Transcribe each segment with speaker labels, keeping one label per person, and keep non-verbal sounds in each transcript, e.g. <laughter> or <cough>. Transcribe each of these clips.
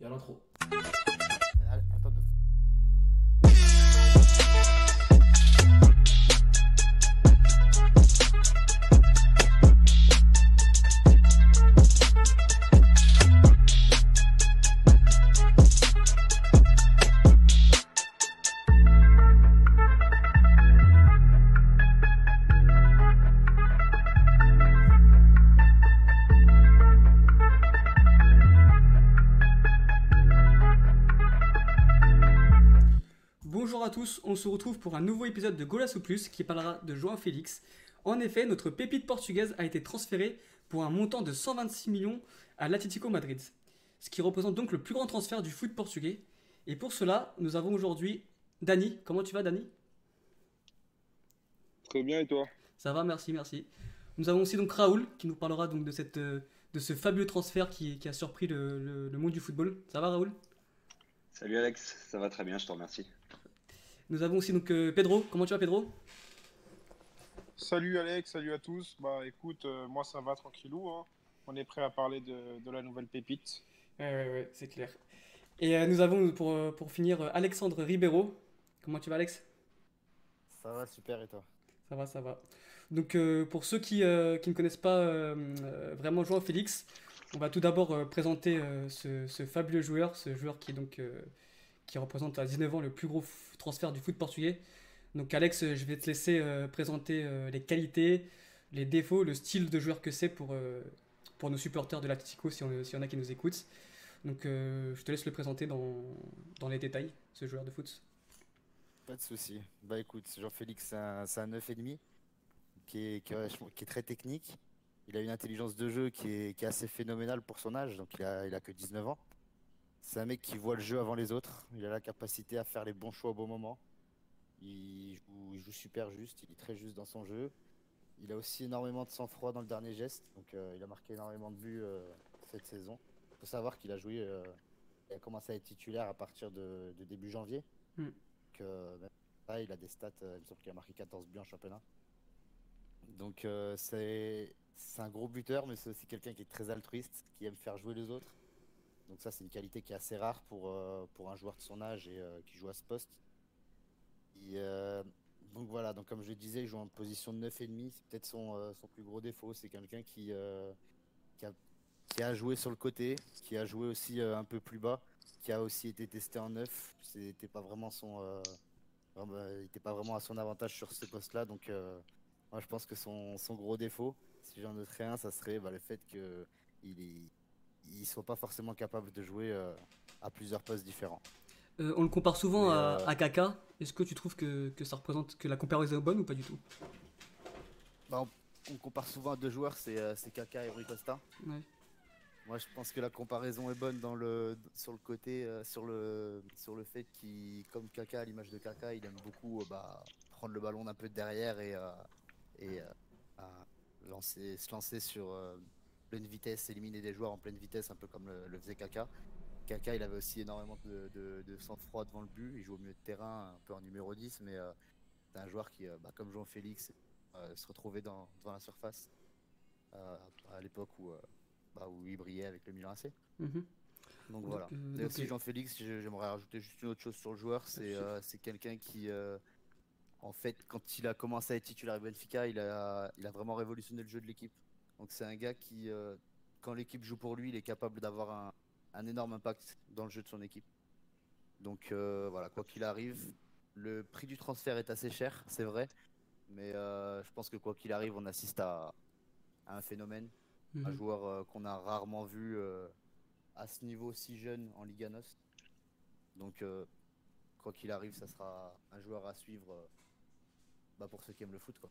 Speaker 1: et à l'intro.
Speaker 2: Allez,
Speaker 1: se retrouve pour un nouveau épisode de Golas ou Plus qui parlera de João Félix. En effet, notre pépite portugaise a été transférée pour un montant de 126 millions à l'Atlético Madrid, ce qui représente donc le plus grand transfert du foot portugais. Et pour cela, nous avons aujourd'hui Dani. Comment tu vas, Dani?
Speaker 3: Très bien, et toi?
Speaker 1: Ça va, merci, merci. Nous avons aussi donc Raoul qui nous parlera donc de, cette, euh, de ce fabuleux transfert qui, qui a surpris le, le- le monde du football. Ça va, Raoul?
Speaker 4: Salut Alex, ça va très bien, je te remercie.
Speaker 1: Nous avons aussi donc euh, Pedro. Comment tu vas, Pedro?
Speaker 3: Salut Alex, salut à tous. Bah écoute, euh, moi ça va tranquillou. hein. On est prêt à parler de, de la nouvelle pépite.
Speaker 1: Ouais, ouais, ouais, c'est clair. Et euh, nous avons pour, pour finir Alexandre Ribeiro. Comment tu vas, Alex?
Speaker 2: Ça va super et toi?
Speaker 1: Ça va, ça va. Donc, euh, pour ceux qui, euh, qui ne connaissent pas euh, vraiment João Félix, on va tout d'abord euh, présenter euh, ce, ce fabuleux joueur, ce joueur qui, est donc, euh, qui représente à 19 ans le plus gros transfert du foot portugais. Donc, Alex, euh, je vais te laisser euh, présenter euh, les qualités, les défauts, le style de joueur que c'est pour, pour nos supporters de l'Atlético, si on- s'il y en a qui nous écoutent. Donc, je te laisse le présenter dans, dans les détails, ce joueur de foot.
Speaker 2: Pas de souci. Bah écoute, Jean-Félix, c'est un, un 9,5 qui est, qui, est qui est très technique. Il a une intelligence de jeu qui est, qui est assez phénoménale pour son âge, donc il a, il a que 19 ans. C'est un mec qui voit le jeu avant les autres. Il a la capacité à faire les bons choix au bon moment. Il joue, il joue super juste, il est très juste dans son jeu. Il a aussi énormément de sang-froid dans le dernier geste, donc euh, il a marqué énormément de buts euh, cette saison. Il faut savoir qu'il a joué, euh, il a commencé à être titulaire à partir de, de début janvier.
Speaker 1: Mm.
Speaker 2: Donc, euh, même là, il a des stats, il me semble qu'il a marqué 14 buts en championnat. Donc c'est un gros buteur, mais c'est aussi quelqu'un qui est très altruiste, qui aime faire jouer les autres. Donc ça, c'est une qualité qui est assez rare pour, euh, pour un joueur de son âge et euh, qui joue à ce poste. Euh, donc voilà, donc comme je le disais, il joue en position de 9,5. C'est peut-être son, son plus gros défaut. C'est quelqu'un qui, qui, a, qui a joué sur le côté, qui a joué aussi un peu plus bas, qui a aussi été testé en 9. C'était pas vraiment son... il n'était pas vraiment à son avantage sur ce poste-là. Donc moi, je pense que son, son gros défaut, si j'en noterais un, ça serait bah, le fait qu'il est il soit pas forcément capable de jouer euh, à plusieurs postes différents.
Speaker 1: Euh, on le compare souvent à,
Speaker 2: euh,
Speaker 1: à Kaka. Est-ce que tu trouves que, que ça représente que la comparaison est bonne ou pas du tout?
Speaker 2: Bah, on, on compare souvent à deux joueurs, c'est Kaka et Rui Costa.
Speaker 1: Ouais.
Speaker 2: Moi, je pense que la comparaison est bonne dans le, sur le côté, euh, sur, le, sur le fait qu'il, comme Kaka, à l'image de Kaka, il aime beaucoup euh, bah, prendre le ballon d'un peu de derrière et, euh, et à lancer, se lancer sur pleine vitesse, éliminer des joueurs en pleine vitesse, un peu comme le, le faisait Kaka. Kaka, il avait aussi énormément de, de, de sang-froid devant le but. Il joue au milieu de terrain, un peu en numéro 10, mais euh, c'est un joueur qui, euh, bah, comme Jean Félix, euh, se retrouvait dans, devant la surface à l'époque où, bah, où il brillait avec le Milan AC.
Speaker 1: Mhm.
Speaker 2: Donc
Speaker 1: Donc,
Speaker 2: voilà. Et aussi Jean-Félix, j'ai- j'aimerais rajouter juste une autre chose sur le joueur, c'est quelqu'un qui, en fait, quand il a commencé à être titulaire à Benfica, il a, il a vraiment révolutionné le jeu de l'équipe. Donc c'est un gars qui, euh, quand l'équipe joue pour lui, il est capable d'avoir un, un énorme impact dans le jeu de son équipe. Donc euh, voilà, quoi qu'il arrive, le prix du transfert est assez cher, c'est vrai, mais euh, je pense que quoi qu'il arrive, on assiste à, à un phénomène un
Speaker 1: mhm.
Speaker 2: joueur qu'on a rarement vu à ce niveau si jeune en Liga NOS. Donc, quoi qu'il arrive, ça sera un joueur à suivre bah, pour ceux qui aiment le foot. Quoi.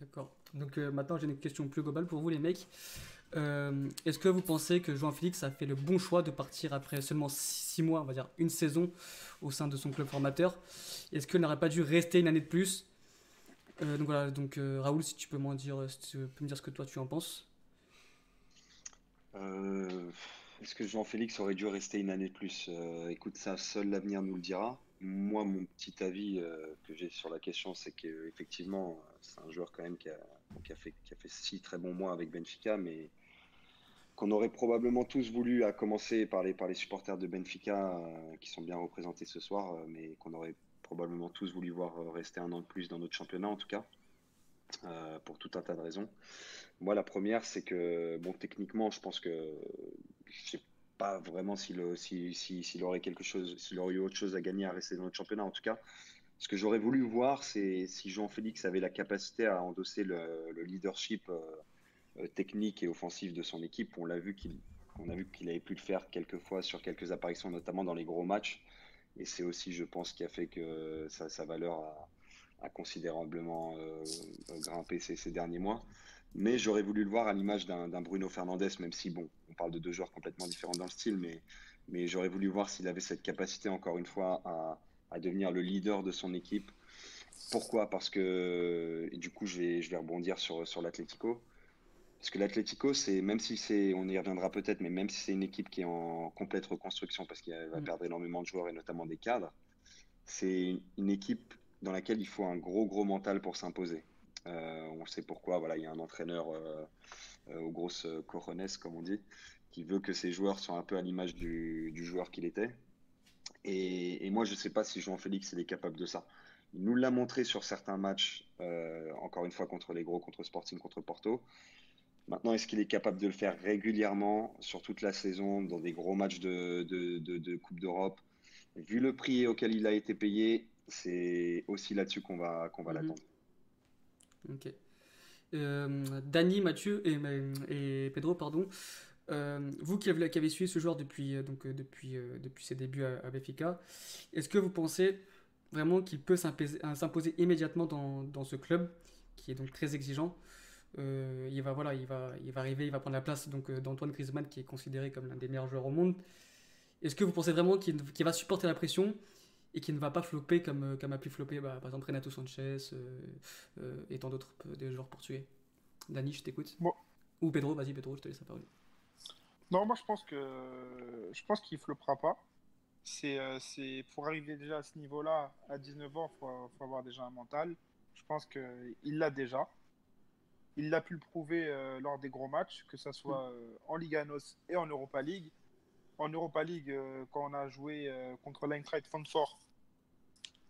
Speaker 1: D'accord. Donc euh, maintenant, j'ai une question plus globale pour vous, les mecs. Euh, Est-ce que vous pensez que João Félix a fait le bon choix de partir après seulement 6 mois, on va dire une saison, au sein de son club formateur? Est-ce qu'il n'aurait pas dû rester une année de plus? Euh, Donc voilà, donc Raoul, si tu peux, m'en dire, tu peux me dire ce que toi tu en penses.
Speaker 4: Est-ce que Jean-Félix aurait dû rester une année de plus? Écoute, ça, seul l'avenir nous le dira. Moi, mon petit avis que j'ai sur la question, c'est qu'effectivement, c'est un joueur quand même qui a, fait, six très bons mois avec Benfica, mais qu'on aurait probablement tous voulu, à commencer par les, supporters de Benfica, euh, qui sont bien représentés ce soir, euh, mais qu'on aurait probablement tous voulu voir euh, rester un an de plus dans notre championnat, en tout cas, pour tout un tas de raisons. Moi, la première, c'est que, bon, techniquement, je pense que je sais pas vraiment s'il si, si, aurait quelque chose, s'il aurait eu autre chose à gagner à rester dans notre championnat, en tout cas. Ce que j'aurais voulu voir, c'est si Jean-Félix avait la capacité à endosser le, le leadership euh, technique et offensif de son équipe. On l'a vu qu'il on a vu qu'il avait pu le faire quelques fois sur quelques apparitions, notamment dans les gros matchs. Et c'est aussi, je pense, qui a fait que sa, valeur a, considérablement euh, grimpé ces, derniers mois. Mais j'aurais voulu le voir à l'image d'un Bruno Fernandez, même si, bon, on parle de deux joueurs complètement différents dans le style, mais j'aurais voulu voir s'il avait cette capacité, encore une fois, à, à, devenir le leader de son équipe. Pourquoi? Parce que, et du coup, je vais, je vais rebondir sur, sur l'Atlético. Parce que l'Atlético, c'est même si c'est, on y reviendra peut-être, mais même si c'est une équipe qui est en complète reconstruction parce qu'elle va mm. perdre énormément de joueurs et notamment des cadres, c'est une équipe dans laquelle il faut un gros gros mental pour s'imposer. Euh, on sait pourquoi. Voilà, il y a un entraîneur euh, euh, aux grosses corones, comme on dit, qui veut que ses joueurs soient un peu à l'image du, joueur qu'il était. Et, moi, je ne sais pas si Jean Félix est capable de ça. Il nous l'a montré sur certains matchs, encore une fois contre les gros, contre Sporting, contre Porto. Maintenant, est-ce qu'il est capable de le faire régulièrement sur toute la saison, dans des gros matchs de, de, Coupe d'Europe? Vu le prix auquel il a été payé, c'est aussi là-dessus qu'on va, qu'on va mhm. l'attendre.
Speaker 1: Ok. Euh, Dany, Mathieu et, et Pedro, pardon. Euh, vous qui avez, qui avez, suivi ce joueur depuis, euh, donc, depuis, depuis ses débuts à, à est-ce que vous pensez vraiment qu'il peut s'imposer immédiatement dans, dans, ce club qui est donc très exigeant euh, il va voilà, il va, il va arriver, il va prendre la place donc euh, d'Antoine Griezmann qui est considéré comme l'un des meilleurs joueurs au monde. Est-ce que vous pensez vraiment qu'il va supporter la pression et qu'il ne va pas flopper comme, euh, comme a pu flopper bah, par exemple Renato Sanchez et tant d'autres des joueurs portugais? Dani, je t'écoute. Ou Pedro, vas-y Pedro, je te laisse la parole.
Speaker 3: Non, moi je pense que je pense qu'il floppera pas. C'est c'est pour arriver déjà à ce niveau-là à 19 ans, faut, faut avoir déjà un mental. Je pense qu'il l'a déjà. Il l'a pu le prouver euh, lors des gros matchs, que ce soit euh, en Liga NOS et en Europa League. En Europa League, euh, quand on a joué contre l'Eintracht Francfort,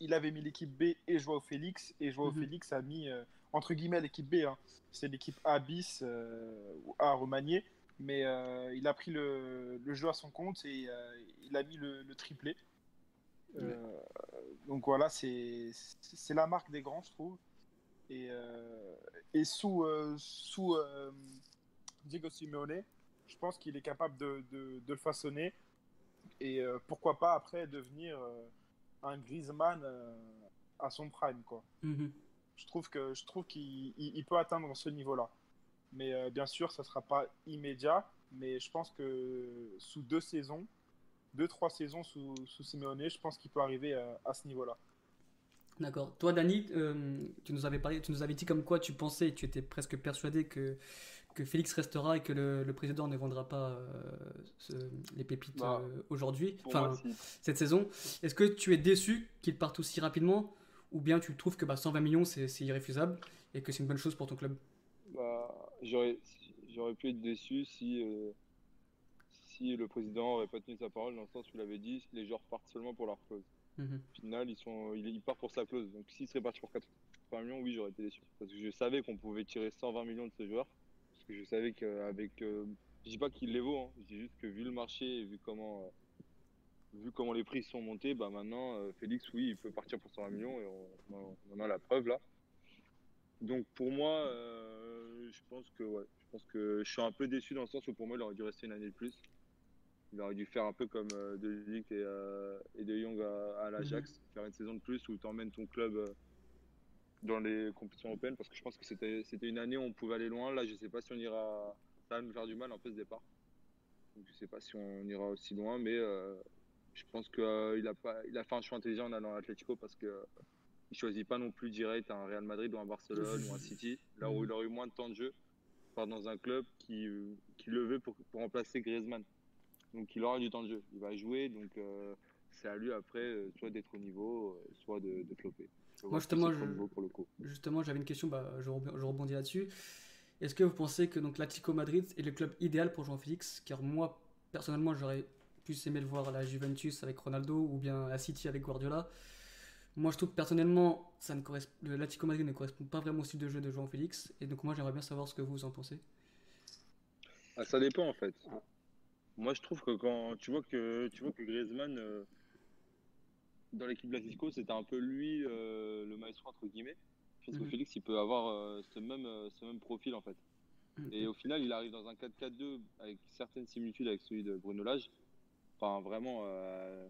Speaker 3: il avait mis l'équipe B et Joao Félix. Et Joao mhm. Félix a mis, entre guillemets, l'équipe B. Hein. C'est l'équipe A bis ou A remanié. Mais il a pris le, jeu à son compte et il a mis le, triplé. donc voilà, c'est la marque des grands, je trouve. Et, euh, et sous, euh, sous euh, Diego Simeone, je pense qu'il est capable de, de, le façonner. Et pourquoi pas après devenir un Griezmann à son prime. Quoi. Mhm. Je trouve que je trouve qu'il il peut atteindre ce niveau-là. Mais bien sûr, ça ne sera pas immédiat. Mais je pense que sous deux saisons, deux, trois saisons sous, sous Simeone, je pense qu'il peut arriver à ce niveau-là.
Speaker 1: D'accord. Toi, Dani, euh, tu nous avais parlé, tu nous avais dit comme quoi tu pensais, tu étais presque persuadé que, que Félix restera et que le, président ne vendra pas euh, les pépites bah, euh, aujourd'hui, enfin cette saison. Est-ce que tu es déçu qu'il parte aussi rapidement ou bien tu trouves que bah, 120 millions c'est irréfusable et que c'est une bonne chose pour ton club?
Speaker 5: Bah, J'aurais pu être déçu si, si le président n'aurait pas tenu sa parole dans le sens où il avait dit les joueurs partent seulement pour leur clause. Mhm. Au final, ils sont, il, part pour sa clause. Donc s'il serait parti pour 80 millions, oui, j'aurais été déçu. Parce que je savais qu'on pouvait tirer 120 millions de ce joueur. Parce que je savais qu'avec. Euh, je dis pas qu'il les vaut, hein. je dis juste que vu le marché et vu comment, euh, vu comment les prix sont montés, bah maintenant, euh, Félix, oui, il peut partir pour 120 millions et on, en a la preuve là. Donc pour moi, je pense que ouais, je pense que je suis un peu déçu dans le sens où pour moi, il aurait dû rester une année de plus. Il aurait dû faire un peu comme euh, De Ligt et, euh, et, De Jong à, l'Ajax, mhm. faire une saison de plus où tu emmènes ton club euh, dans les compétitions européennes parce que je pense que c'était une année où on pouvait aller loin. Là, je ne sais pas si on ira. Ça va nous faire du mal un peu ce départ. Donc, je ne sais pas si on ira aussi loin, mais je pense qu'il a, pas, il a fait un choix intelligent en allant à l'Atlético parce qu'il ne choisit pas non plus direct un Real Madrid ou un Barcelone ou un City, là où il aurait eu moins de temps de jeu, part dans un club qui, qui le veut pour, pour remplacer Griezmann. Donc il aura du temps de jeu. Il va jouer, donc euh, c'est à lui après euh, soit d'être au niveau, euh, soit de, de flopper.
Speaker 1: Moi justement, je, pour le coup. justement, j'avais une question, bah, je, rebondis là-dessus. Est-ce que vous pensez que donc l'Atlético Madrid est le club idéal pour Jean Félix? Car moi, personnellement, j'aurais plus aimé le voir à la Juventus avec Ronaldo ou bien à City avec Guardiola. Moi, je trouve personnellement, ça ne l'Atlético Madrid ne correspond pas vraiment au style de jeu de Jean Félix. Et donc, moi, j'aimerais bien savoir ce que vous en pensez.
Speaker 5: Ah, ça dépend en fait. Moi, je trouve que quand tu vois que tu vois que Griezmann euh, dans l'équipe de l'Atlético, c'était un peu lui euh, le maestro entre guillemets. Je pense que mhm. Félix, il peut avoir euh, ce, même, euh, ce même profil en fait. Mhm. Et au final, il arrive dans un 4-4-2 avec certaines similitudes avec celui de Bruno Lage. Enfin, vraiment euh,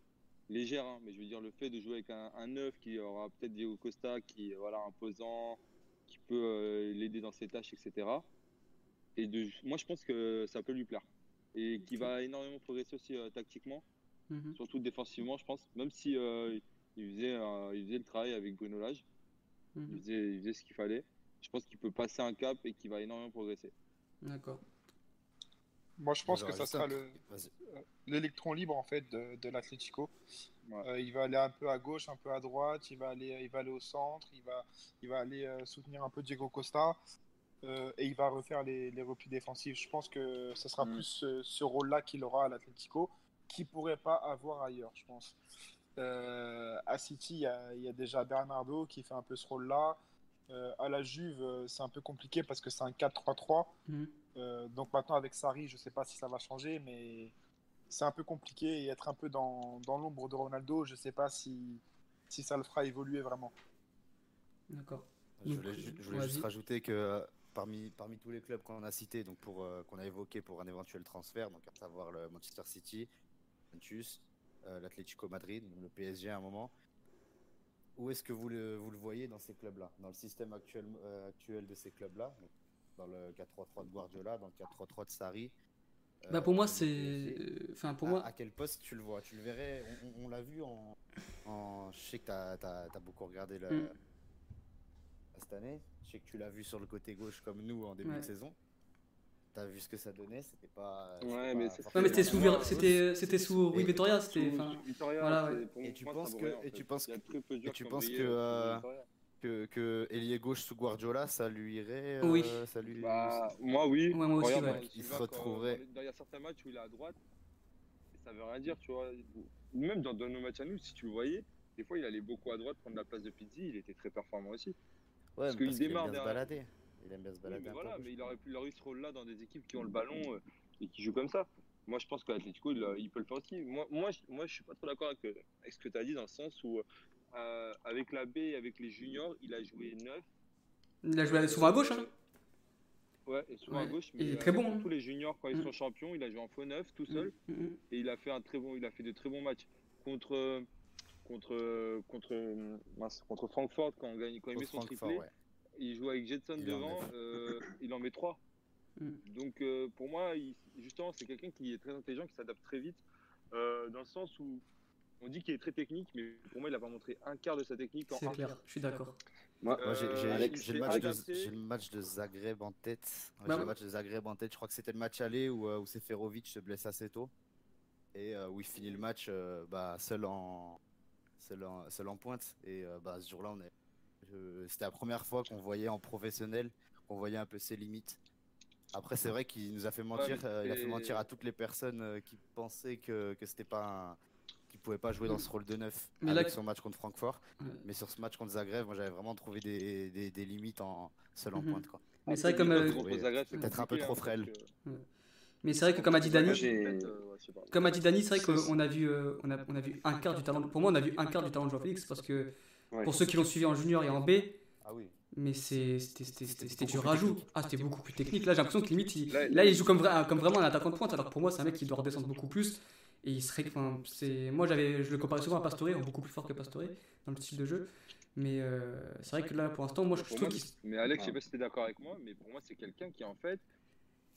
Speaker 5: légère, hein. mais je veux dire, le fait de jouer avec un, un 9 qui aura peut-être Diego Costa, qui est voilà, imposant, qui peut l'aider dans ses tâches, etc. Et de, moi, je pense que ça peut lui plaire. Et qui va énormément progresser aussi tactiquement, mhm. surtout défensivement, je pense, même si il, faisait, il faisait le travail avec Bruno Lage. Mhm. Il, faisait, ce qu'il fallait. Je pense qu'il peut passer un cap et qu'il va énormément progresser.
Speaker 1: D'accord.
Speaker 3: Moi, je pense que ça sera euh, l'électron libre en fait de, de l'Atlético. Euh, il va aller un peu à gauche, un peu à droite. Il va aller, il va aller au centre. Il va, il va aller euh, soutenir un peu Diego Costa et il va refaire les, les, replis défensifs. Je pense que ce sera mm. plus ce, rôle-là qu'il aura à l'Atlético, qui pourrait pas avoir ailleurs. Je pense. Euh, à City, il y, a déjà Bernardo qui fait un peu ce rôle-là. Euh, à la Juve, euh, c'est un peu compliqué parce que c'est un 4-3-3. Mhm. donc maintenant, avec Sarri, je ne sais pas si ça va changer, mais c'est un peu compliqué. Et être un peu dans, dans l'ombre de Ronaldo, je ne sais pas si, si ça le fera évoluer vraiment.
Speaker 1: D'accord.
Speaker 2: Je voulais, juste rajouter que parmi, parmi tous les clubs qu'on a cités, donc pour qu'on a évoqué pour un éventuel transfert, donc à savoir le Manchester City, Juventus, euh, l'Atlético Madrid, le PSG à un moment. Où est-ce que vous le, vous le voyez dans ces clubs-là Dans le système actuel, euh, actuel de ces clubs-là? Dans le 4-3-3 de Guardiola, dans le 4-3-3 de Sarri
Speaker 1: bah pour moi, euh, c'est. Enfin, pour
Speaker 2: à,
Speaker 1: moi.
Speaker 2: À quel poste tu le vois? Tu le verrais On, l'a vu en, en, Je sais que tu as, as, beaucoup regardé la... Mm. cette année. Je sais que tu l'as vu sur le côté gauche comme nous en début de saison t'as vu ce que ça donnait, c'était pas.
Speaker 5: Ouais, mais
Speaker 1: c'était sous, c'était, c'était sous Rui Vittoria, c'était.
Speaker 2: Voilà, Et tu penses que, et tu penses que, et tu penses que, euh, que, que ailier gauche sous Guardiola, ça lui irait.
Speaker 1: oui.
Speaker 2: Euh, ça lui...
Speaker 5: Bah, moi, oui.
Speaker 1: moi aussi,
Speaker 2: il se retrouverait.
Speaker 5: Il y a certains matchs où il est à droite, ça veut rien dire, tu vois. Même dans, nos matchs à nous, si tu le voyais, des fois, il allait beaucoup à droite prendre la place de Pizzi, il était très performant aussi.
Speaker 2: Ouais, parce qu'il démarre derrière. Il aime bien se balader.
Speaker 5: mais voilà, mais il aurait pu leur eu ce rôle-là dans des équipes qui ont le ballon euh, et qui jouent comme ça. Moi, je pense qu'Atletico, il, il, peut le faire aussi. Moi, moi, je, moi, je suis pas trop d'accord avec, avec, ce que tu as dit dans le sens où, euh, avec la B et avec les juniors, il a joué 9.
Speaker 1: Il a joué souvent à gauche, hein
Speaker 5: Ouais, et souvent à gauche.
Speaker 1: Mais il est très bon. Hein.
Speaker 5: Tous les juniors, quand ils mm. sont champions, il a joué en faux 9 tout seul. Mm, mm, et il a fait un très bon, il a fait de très bons matchs contre contre contre contre Francfort quand, on gagne, quand il met son triplé. Ouais il joue avec Jetson devant, euh, il en met 3. Mm. Donc euh, pour moi, justement, c'est quelqu'un qui est très intelligent, qui s'adapte très vite, euh, dans le sens où on dit qu'il est très technique, mais pour moi, il n'a pas montré un quart de sa technique
Speaker 1: en C'est clair, je suis d'accord.
Speaker 2: Moi, j'ai le, match de Zagreb en tête. J'ai le match de Zagreb en tête. Je crois que c'était le match aller où, où Seferovic se blesse assez tôt. Et où il finit le match bah, seul, en, seul, en, seul en pointe. Et bah, ce jour-là, on est c'était la première fois qu'on voyait en professionnel, qu'on voyait un peu ses limites. Après, c'est vrai qu'il nous a fait mentir. Euh, il a fait mentir à toutes les personnes euh, qui pensaient que, que c'était pas qu'il pouvait pas jouer dans ce rôle de neuf avec son match contre Francfort. Mais sur ce match contre Zagreb, moi j'avais vraiment trouvé des, des, limites en seul en mhm. pointe. Quoi.
Speaker 1: Mais c'est vrai comme euh,
Speaker 2: peut-être un peu trop frêle.
Speaker 1: Mais c'est vrai que comme a dit Dani, comme a dit Dani, c'est vrai qu'on a vu on a, on a vu un quart du talent. Pour moi, on a vu un quart du talent de Jean Félix parce que pour ceux qui l'ont suivi en junior et en B.
Speaker 2: Ah oui.
Speaker 1: Mais c'était du rajout. Ah, c'était beaucoup plus technique. Là, j'ai l'impression que limite, il, là, il joue comme, comme vraiment un attaquant de pointe. Alors pour moi, c'est un mec qui doit redescendre beaucoup plus. Et il serait. Enfin, moi, j'avais, je le comparais souvent à Pastore, beaucoup plus fort que Pastore dans le style de jeu. Mais euh, c'est vrai que là, pour l'instant, moi, je trouve qu'il.
Speaker 5: Mais Alex, je sais pas si tu es d'accord avec moi, mais pour moi, c'est quelqu'un qui, en fait,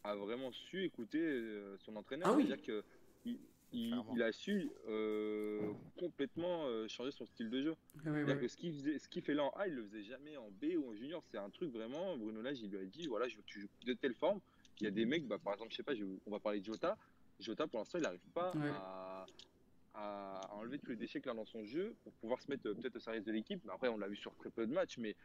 Speaker 5: a vraiment su écouter euh, son entraîneur.
Speaker 1: Ah oui.
Speaker 5: C'est-à-dire que il, a su euh, complètement euh, changer son style de jeu. Que ce qu'il faisait, ce fait là en A, il le faisait jamais en B ou en junior. C'est un truc vraiment. Bruno Lage, il lui a dit voilà, je tu joues de telle forme. Il y a des mecs, bah, par exemple, je sais pas, on va parler de Jota. Jota, pour l'instant, il n'arrive pas à, enlever tous les déchets qu'il a dans son jeu pour pouvoir se mettre euh, peut-être au service de l'équipe. Mais après, on l'a vu sur très peu de matchs. Mais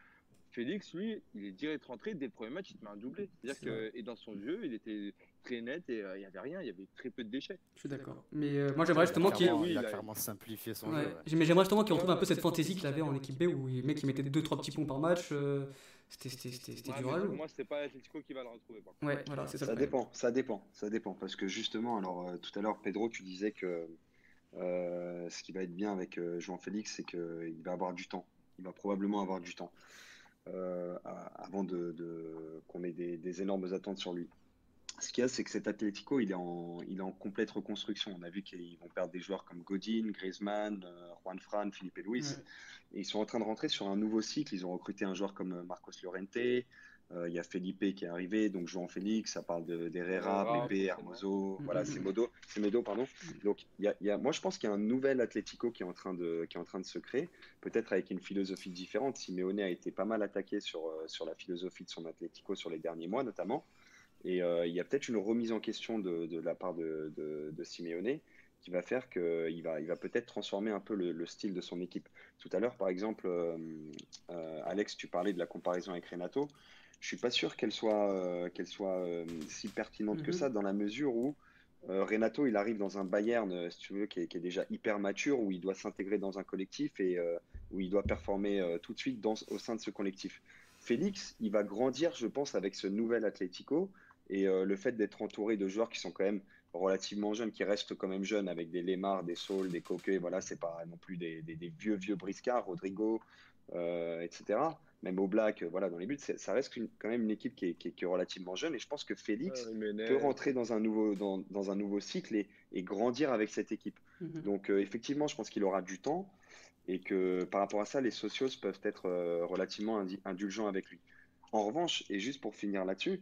Speaker 5: Félix, lui, il est direct rentré. Dès le premier match, il te met un doublé. C'est-à-dire que, et dans son jeu, il était très net et euh, il n'y avait rien. Il y avait très peu de déchets.
Speaker 1: Je suis d'accord. Mais euh, moi, j'aimerais justement qu'il.
Speaker 2: Oui, il a clairement simplifié son jeu.
Speaker 1: Mais j'aimerais justement qu'il retrouve un peu cette fantaisie qu'il avait en équipe B où le mec il mettait 2-3 petits ponts par match. C'était du
Speaker 5: rêve. Pour moi, c'était pas Atletico qui va le retrouver.
Speaker 1: Ouais, voilà, ça.
Speaker 4: Ça dépend, ça dépend, ça dépend. Parce que justement, alors tout à l'heure, Pedro, tu disais que euh, ce qui va être bien avec euh, Jean Félix, c'est qu'il va avoir du temps. Il va probablement avoir du temps euh, avant de, qu'on ait des, énormes attentes sur lui. Ce qu'il y a, c'est que cet Atlético, il est, en, il est en complète reconstruction. On a vu qu'ils vont perdre des joueurs comme Godin, Griezmann, Juan Fran, Philippe et Luis. Et ils sont en train de rentrer sur un nouveau cycle. Ils ont recruté un joueur comme Marcos Llorente, euh, il y a Felipe qui est arrivé, donc João Félix, ça parle d'Herrera, Pepe, Hermoso, voilà, c'est Modo, Medo, pardon. Donc, il y a, moi, je pense qu'il y a un nouvel Atlético qui est en train de, qui est en train de se créer, peut-être avec une philosophie différente. Simeone a été pas mal attaqué sur, euh, sur la philosophie de son Atlético sur les derniers mois, notamment. Et euh, il y a peut-être une remise en question de, de la part de, de, Simeone qui va faire qu'il va, il va peut-être transformer un peu le, style de son équipe. Tout à l'heure, par exemple, Alex, tu parlais de la comparaison avec Renato je suis pas sûr qu'elle soit, euh, qu'elle soit euh, si pertinente que mhm. ça, dans la mesure où euh, Renato, il arrive dans un Bayern, si tu veux, qui est, déjà hyper mature, où il doit s'intégrer dans un collectif et où il doit performer tout de suite dans, au sein de ce collectif. Félix, il va grandir, je pense, avec ce nouvel Atlético et le fait d'être entouré de joueurs qui sont quand même relativement jeunes, qui restent quand même jeunes, avec des Lemar, des Saul, des Coquet, voilà, c'est pas non plus des, des, vieux, vieux briscards, Rodrigo, etc même au Black, euh, voilà, dans les buts, ça reste quand même une équipe qui est, relativement jeune. Et je pense que Félix peut rentrer dans un nouveau, dans, un nouveau cycle et, grandir avec cette équipe. Mhm. Donc, euh, effectivement, je pense qu'il aura du temps et que par rapport à ça, les socios peuvent être euh, relativement indulgents avec lui. En revanche, et juste pour finir là-dessus,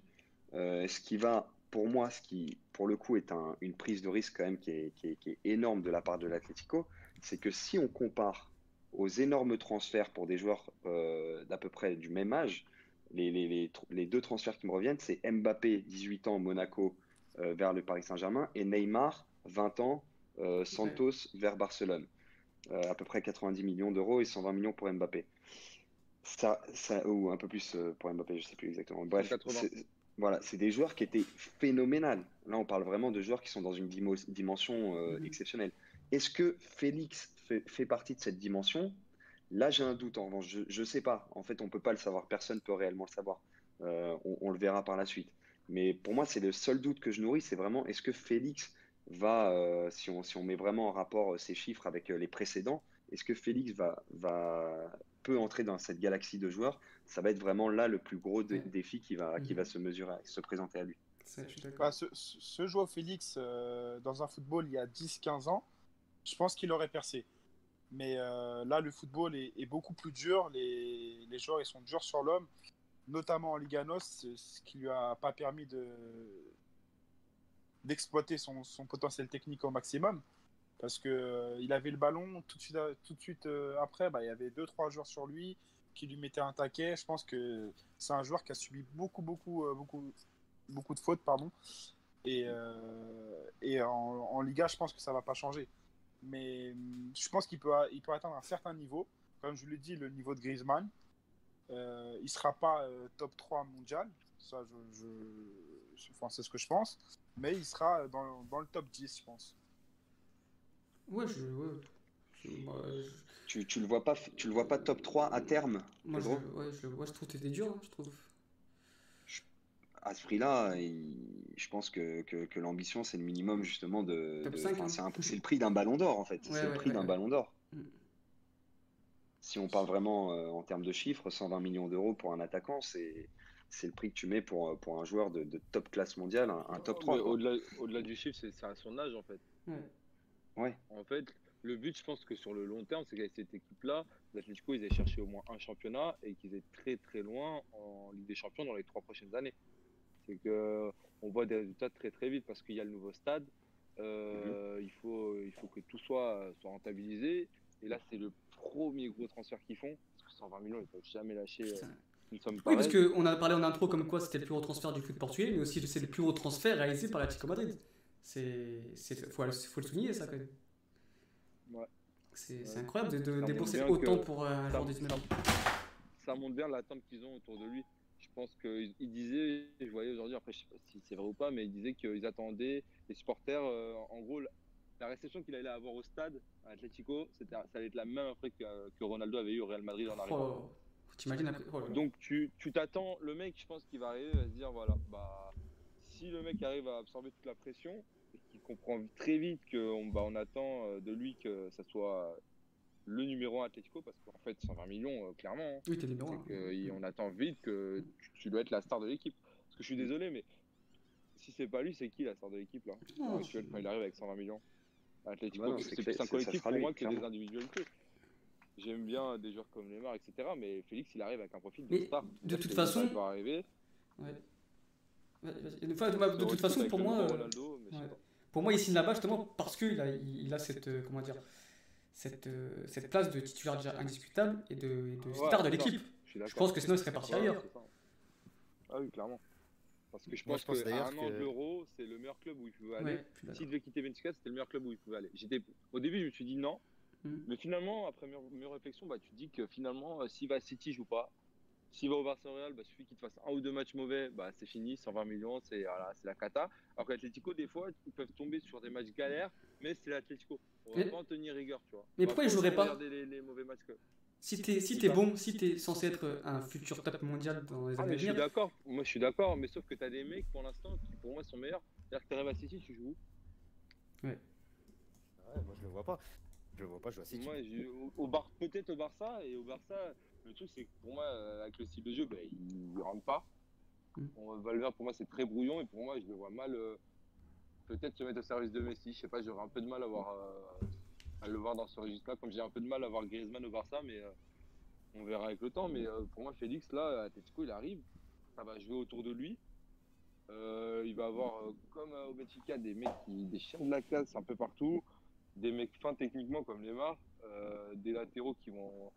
Speaker 4: ce qui va, pour moi, ce qui, pour le coup, est une prise de risque quand même qui est, qui est énorme de la part de l'Atlético, c'est que si on compare aux énormes transferts pour des joueurs euh, d'à peu près du même âge, les, les, les, deux transferts qui me reviennent, c'est Mbappé, 18 ans, Monaco, euh, vers le Paris Saint-Germain, et Neymar, 20 ans, euh, Santos, vers Barcelone. à peu près 90 millions d'euros et 120 millions pour Mbappé. Ça, ça, ou un peu plus pour Mbappé, je ne sais plus exactement. Bref, voilà, c'est des joueurs qui étaient phénoménales. Là, on parle vraiment de joueurs qui sont dans une dimension mhm. exceptionnelle. Est-ce que Félix fait, partie de cette dimension Là, j'ai un doute. En revanche, je ne sais pas. En fait, on ne peut pas le savoir. Personne ne peut réellement le savoir. Euh, on, le verra par la suite. Mais pour moi, c'est le seul doute que je nourris. C'est vraiment est-ce que Félix va, euh, si, on, si on met vraiment en rapport ces chiffres avec euh, les précédents, est-ce que Félix va, va, peut entrer dans cette galaxie de joueurs? Ça va être vraiment là le plus gros défi qui va, qui va se mesurer, se présenter à lui.
Speaker 3: Bah, ce, ce, joueur Félix, dans un football il y a 10-15 ans, je pense qu'il aurait percé. Mais euh, là, le football est, beaucoup plus dur. Les, joueurs ils sont durs sur l'homme, notamment en Liga NOS, ce qui lui a pas permis de d'exploiter son, potentiel technique au maximum. Parce qu'il euh, avait le ballon, tout de suite, tout de suite euh, après, bah, il y avait deux trois joueurs sur lui qui lui mettaient un taquet. Je pense que c'est un joueur qui a subi beaucoup, beaucoup, beaucoup, beaucoup de fautes. Pardon. Et, en, en Liga, je pense que ça va pas changer mais hum, je pense qu'il peut, il peut atteindre un certain niveau. Comme je l'ai dit, le niveau de Griezmann. Euh, il ne sera pas euh, top 3 mondial, ça je, je, c'est ce que je pense, mais il sera dans, dans, le top 10, je pense.
Speaker 1: Ouais, je, ouais.
Speaker 4: Tu, tu, le vois pas, tu le vois pas top 3 à terme
Speaker 1: Moi, je, ouais, je, je trouve que c'était dur, hein, je trouve
Speaker 4: à ce prix-là, je pense que, que, l'ambition, c'est le minimum justement de. Hein. c'est le prix d'un ballon d'or en fait. c'est le prix d'un ballon d'or. Mm. Si on parle vraiment euh, en termes de chiffres, 120 millions d'euros pour un attaquant, c'est c'est le prix que tu mets pour, pour un joueur de, top classe mondiale, un, top 3.
Speaker 5: Au-delà au -delà du chiffre, c'est à son âge en fait.
Speaker 4: Ouais.
Speaker 5: En fait, le but, je pense que sur le long terme, c'est qu'avec cette équipe-là, l'Atlético, ils aient cherché au moins un championnat et qu'ils aient très très loin en Ligue des Champions dans les trois prochaines années c'est que on voit des résultats très très vite parce qu'il y a le nouveau stade. Euh, mhm. il, faut, il faut que tout soit, soit rentabilisé. Et là, c'est le premier gros transfert qu'ils font. Parce que 120 millions, ils ne peuvent jamais lâcher euh,
Speaker 1: une somme Oui, parce qu'on a parlé en intro comme quoi c'était le plus gros transfert du foot portugais, mais aussi c'est le plus gros transfert réalisé par l'Atlético Madrid. C'est, faut, faut le souligner ça quand même. C'est incroyable de, débourser autant pour un joueur de
Speaker 5: Ça montre bien l'attente qu'ils ont autour de lui. Je pense qu'il disait, je voyais aujourd'hui, après je sais pas si c'est vrai ou pas, mais il disait qu'ils attendaient les supporters, euh, en gros, la réception qu'il allait avoir au stade à Atletico, ça allait être la même après que, Ronaldo avait eu au Real Madrid en arrivant.
Speaker 1: Oh, oh
Speaker 5: Donc tu t'attends, le mec, je pense qu'il va arriver, va se dire voilà, bah si le mec arrive à absorber toute la pression, et qu'il comprend très vite qu'on bah, on attend euh, de lui que ça soit le numéro 1 Atletico, parce qu'en fait 120 millions, euh, clairement, hein.
Speaker 1: oui, numéro
Speaker 5: on attend vite que tu, dois être la star de l'équipe. Parce que je suis désolé, mais si c'est pas lui, c'est qui la star de l'équipe là quand il arrive avec 120 millions? Atletico, c'est plus un collectif pour moi que des individualités. J'aime bien des joueurs comme Neymar, etc. Mais Félix, il arrive avec un profil de star.
Speaker 1: De toute façon,
Speaker 5: va arriver.
Speaker 1: Ouais. de toute façon, pour moi, pour moi, il signe là-bas justement parce qu'il a, il a cette, euh, comment dire, cette, euh, cette place de titulaire déjà indiscutable et de, de star de l'équipe. Je, pense que sinon, il serait parti ailleurs.
Speaker 5: Ah oui, clairement. Parce que je pense, pense qu'à un an de l'euro, c'est le meilleur club où il pouvait aller. S'il devait quitter Benfica, c'était le meilleur club où il pouvait aller. Au début, je me suis dit non. Hmm. Mais finalement, après mes réflexions, bah, tu te dis que finalement, euh, s'il va à City, il joue pas. S'il va au Barça Real, bah, il suffit qu'il te fasse un ou deux matchs mauvais, bah, c'est fini, 120 millions, c'est voilà, la cata. Alors qu'Atletico, des fois, ils peuvent tomber sur des matchs galères, mais c'est l'Atletico. On va pas en tenir rigueur, tu vois.
Speaker 1: Mais pourquoi ils joueraient pas
Speaker 5: les, les, mauvais matchs que...
Speaker 1: Si t'es si es bon, si t'es censé être un futur top mondial dans les ah, années
Speaker 5: à venir. Je suis d'accord, moi je suis d'accord, mais sauf que t'as des mecs pour l'instant qui pour moi sont meilleurs. C'est-à-dire que t'arrives à City, tu joues
Speaker 1: où? Ouais.
Speaker 2: Ouais, moi je le vois pas. Je vois pas jouer à City.
Speaker 5: Moi, au, Bar... peut-être au Barça, et au Barça, le truc c'est que pour moi, euh, avec le style de jeu, bah, il rentre pas. Mm. Valverde pour moi c'est très brouillon, et pour moi je le vois mal. Euh, peut-être se mettre au service de Messi, je sais pas, j'aurais un peu de mal à voir. Euh, à le voir dans ce registre-là. Comme j'ai un peu de mal à voir Griezmann au Barça, mais euh, on verra avec le temps. Mais pour moi, Félix, là, Atletico, il arrive, ça va jouer autour de lui. Il va avoir, comme au Benfica, des mecs qui, des chiens de la classe un peu partout, des mecs fins techniquement comme Lemar, des latéraux qui vont.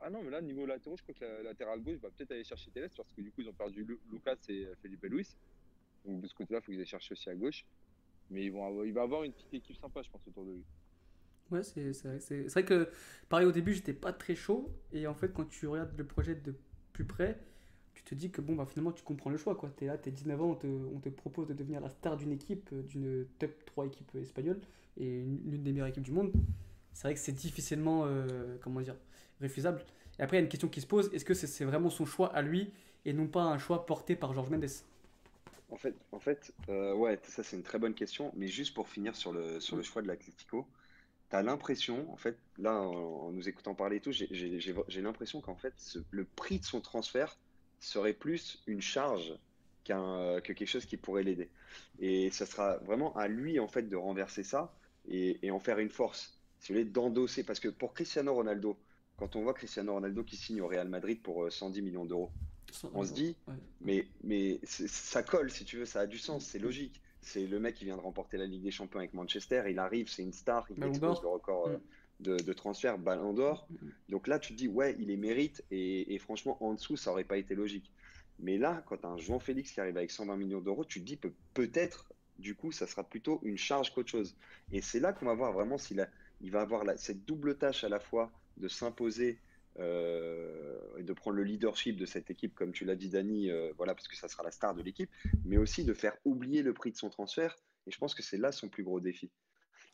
Speaker 5: Ah non, mais là, niveau latéraux, je crois que la latéral gauche va peut-être aller chercher Teles parce que du coup, ils ont perdu Lucas et Felipe Luis. Donc de ce côté-là, il faut qu'ils aillent chercher aussi à gauche. Mais ils vont il va avoir une petite équipe sympa, je pense, autour de lui.
Speaker 1: Ouais, c'est vrai. C'est vrai que, pareil, au début, j'étais pas très chaud. Et en fait, quand tu regardes le projet de plus près, tu te dis que bon, bah, finalement, tu comprends le choix. Tu es là, tu es 19 ans, on te, on te, propose de devenir la star d'une équipe, euh, d'une top 3 équipe espagnole et l'une des meilleures équipes du monde. C'est vrai que c'est difficilement, euh, comment dire, refusable. Et après, il y a une question qui se pose est-ce que c'est vraiment son choix à lui et non pas un choix porté par Georges Mendes?
Speaker 4: En fait, en fait euh, ouais, ça c'est une très bonne question. Mais juste pour finir sur le, sur le choix de l'Atlético, tu as l'impression, en fait, là, en, nous écoutant parler et tout, j'ai l'impression qu'en fait, le prix de son transfert serait plus une charge qu'un que quelque chose qui pourrait l'aider. Et ça sera vraiment à lui, en fait, de renverser ça et, en faire une force. Si vous voulez, d'endosser. Parce que pour Cristiano Ronaldo, quand on voit Cristiano Ronaldo qui signe au Real Madrid pour 110 euh, millions d'euros, on se dit, mais, mais ça colle, si tu veux, ça a du sens, c'est logique. C'est le mec qui vient de remporter la Ligue des Champions avec Manchester. Il arrive, c'est une star, il expose le record euh, mm. de, transfert, Ballon d'Or. Mm. Donc là, tu te dis, ouais, il est mérite. Et, franchement, en dessous, ça aurait pas été logique. Mais là, quand tu as un João Félix qui arrive avec 120 millions d'euros, tu te dis peut-être, du coup, ça sera plutôt une charge qu'autre chose. Et c'est là qu'on va voir vraiment s'il il va avoir cette double tâche à la fois de s'imposer euh, et de prendre le leadership de cette équipe, comme tu l'as dit, Dani, euh, voilà, parce que ça sera la star de l'équipe, mais aussi de faire oublier le prix de son transfert. Et je pense que c'est là son plus gros défi.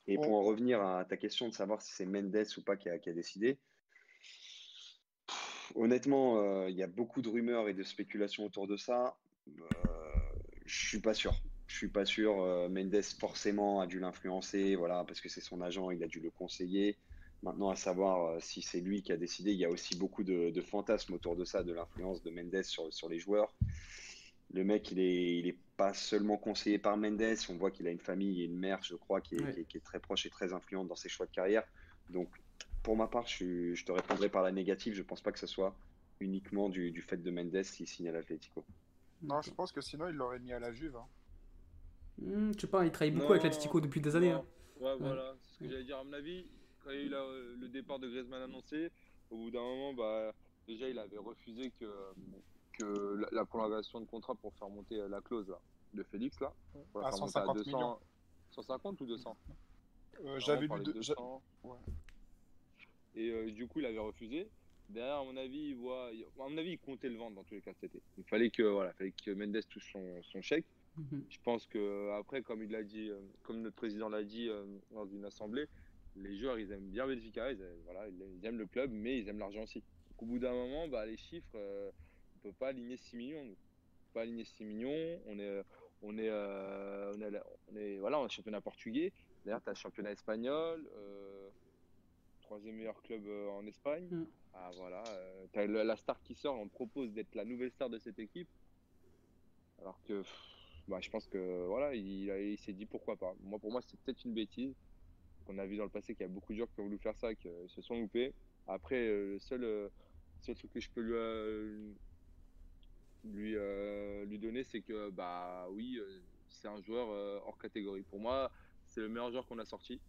Speaker 4: Et pour en revenir à ta question de savoir si c'est Mendes ou pas qui a, décidé, honnêtement, euh, il y a beaucoup de rumeurs et de spéculations autour de ça. je suis pas sûr. Je suis pas sûr. Mendes forcément a dû l'influencer, voilà, parce que c'est son agent, il a dû le conseiller. Maintenant, à savoir euh, si c'est lui qui a décidé, il y a aussi beaucoup de, fantasmes autour de ça, de l'influence de Mendes sur, sur, les joueurs. Le mec, il n'est il est pas seulement conseillé par Mendes, on voit qu'il a une famille et une mère, je crois, qui est, qui, est, très proche et très influente dans ses choix de carrière. Donc, pour ma part, je, je te répondrai par la négative. Je ne pense pas que ce soit uniquement du, du fait de Mendes s'il signe à l'Atlético.
Speaker 3: Non, je pense que sinon, il l'aurait mis à la Juve. Hein.
Speaker 1: Hmm, je sais pas, il travaille beaucoup avec l'Atlético depuis des années. Hein.
Speaker 5: Ouais, voilà, c'est ce que j'allais dire. À mon avis, quand il y a eu le départ de Griezmann annoncé, au bout d'un moment, bah, déjà, il avait refusé que, que la, prolongation de contrat pour faire monter la clause de Félix, là,
Speaker 3: à 150 millions.
Speaker 5: 150 ou 200
Speaker 3: J'avais lu
Speaker 5: deux. Ouais. Et du coup, il avait refusé. Derrière, à mon avis, il voit, à mon avis, il comptait le vendre dans tous les cas cet été. Il fallait que, voilà, fallait que Mendes touche son, son chèque. Mhm. Je pense que après, comme il l'a dit, euh, comme notre président l'a dit euh, dans une assemblée, les joueurs, ils aiment bien Benfica, ils aiment, voilà, ils aiment le club, mais ils aiment l'argent aussi. au bout d'un moment, bah, les chiffres, euh, on peut pas aligner 6 millions. On peut pas aligner 6 millions. On est, on est, on est, on est, voilà, on est championnat portugais. D'ailleurs, tu as le championnat espagnol troisième meilleur club euh, en Espagne. Mm. Ah voilà, euh, as la star qui sort, on propose d'être la nouvelle star de cette équipe. Alors que bah, je pense que voilà, il, il s'est dit pourquoi pas. Moi pour moi c'est peut-être une bêtise. On a vu dans le passé qu'il y a beaucoup de joueurs qui ont voulu faire ça, qui se sont loupés. Après, euh, le seul, seul truc que je peux lui, lui, lui donner, c'est que bah oui, c'est un joueur hors catégorie. Pour moi, c'est le meilleur joueur qu'on a sorti.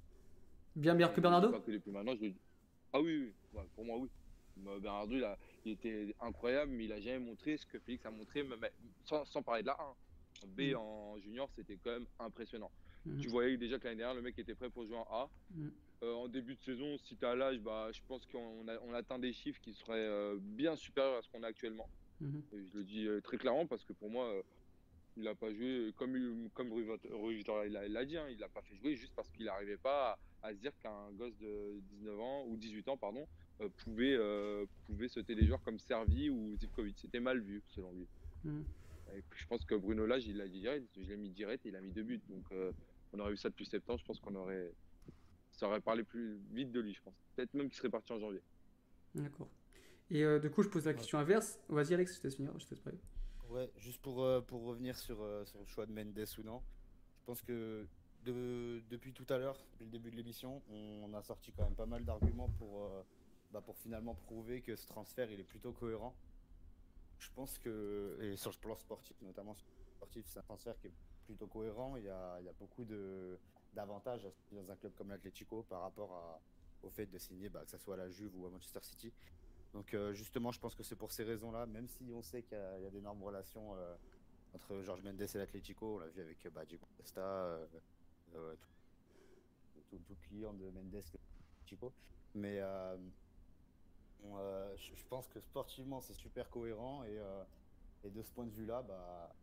Speaker 1: Bien meilleur que Bernardo
Speaker 5: Ah oui, oui. pour moi, oui. Bernardo, il, a, il, était incroyable, mais il a jamais montré ce que Félix a montré, sans, sans parler de la 1. B mm. en junior, c'était quand même impressionnant. Mm. Tu voyais déjà que l'année dernière, le mec était prêt pour jouer en A. Mm. Euh, en début de saison, si tu as l'âge, bah, je pense qu'on on atteint des chiffres qui seraient euh, bien supérieurs à ce qu'on a actuellement. Mm-hmm. je le dis euh, très clairement parce que pour moi, il n'a pas joué comme, comme Rui Vitor l'a dit, hein, il l'a pas fait jouer juste parce qu'il n'arrivait pas à, se dire qu'un gosse de 19 ans ou 18 ans pardon, pouvait, pouvait sauter des joueurs comme Servi ou Zivkovic. C'était mal vu selon lui. Mm. je pense que Bruno Lage, il l'a dit direct, je l'ai mis direct et il a mis deux buts. Donc on aurait eu ça depuis septembre, je pense qu'on aurait. Ça aurait parlé plus vite de lui, je pense. Peut-être même qu'il serait parti en janvier.
Speaker 1: D'accord. Et du coup, je pose la question inverse. Vas-y, Alex, je te finir, je te laisse
Speaker 2: Ouais, juste pour, euh, pour revenir sur, euh, sur, le choix de Mendes ou non, je pense que de, depuis tout à l'heure, depuis le début de l'émission, on, a sorti quand même pas mal d'arguments pour, euh, bah pour finalement prouver que ce transfert il est plutôt cohérent. Je pense que, et sur le plan sportif, notamment sur le sportif, c'est un transfert qui est plutôt cohérent. Il y a, il y a beaucoup d'avantages dans un club comme l'Atlético par rapport au fait de signer, bah, que ce soit à la Juve ou à Manchester City. Donc euh, justement, je pense que c'est pour ces raisons-là, même si on sait qu'il y, a d'énormes relations euh, entre Georges Mendes et l'Atlético, on l'a vu avec bah, Diego Costa, euh, tout, tout, client de Mendes l'Atlético. Mais je, pense que sportivement, c'est super cohérent et, et, de ce point de vue-là, bah,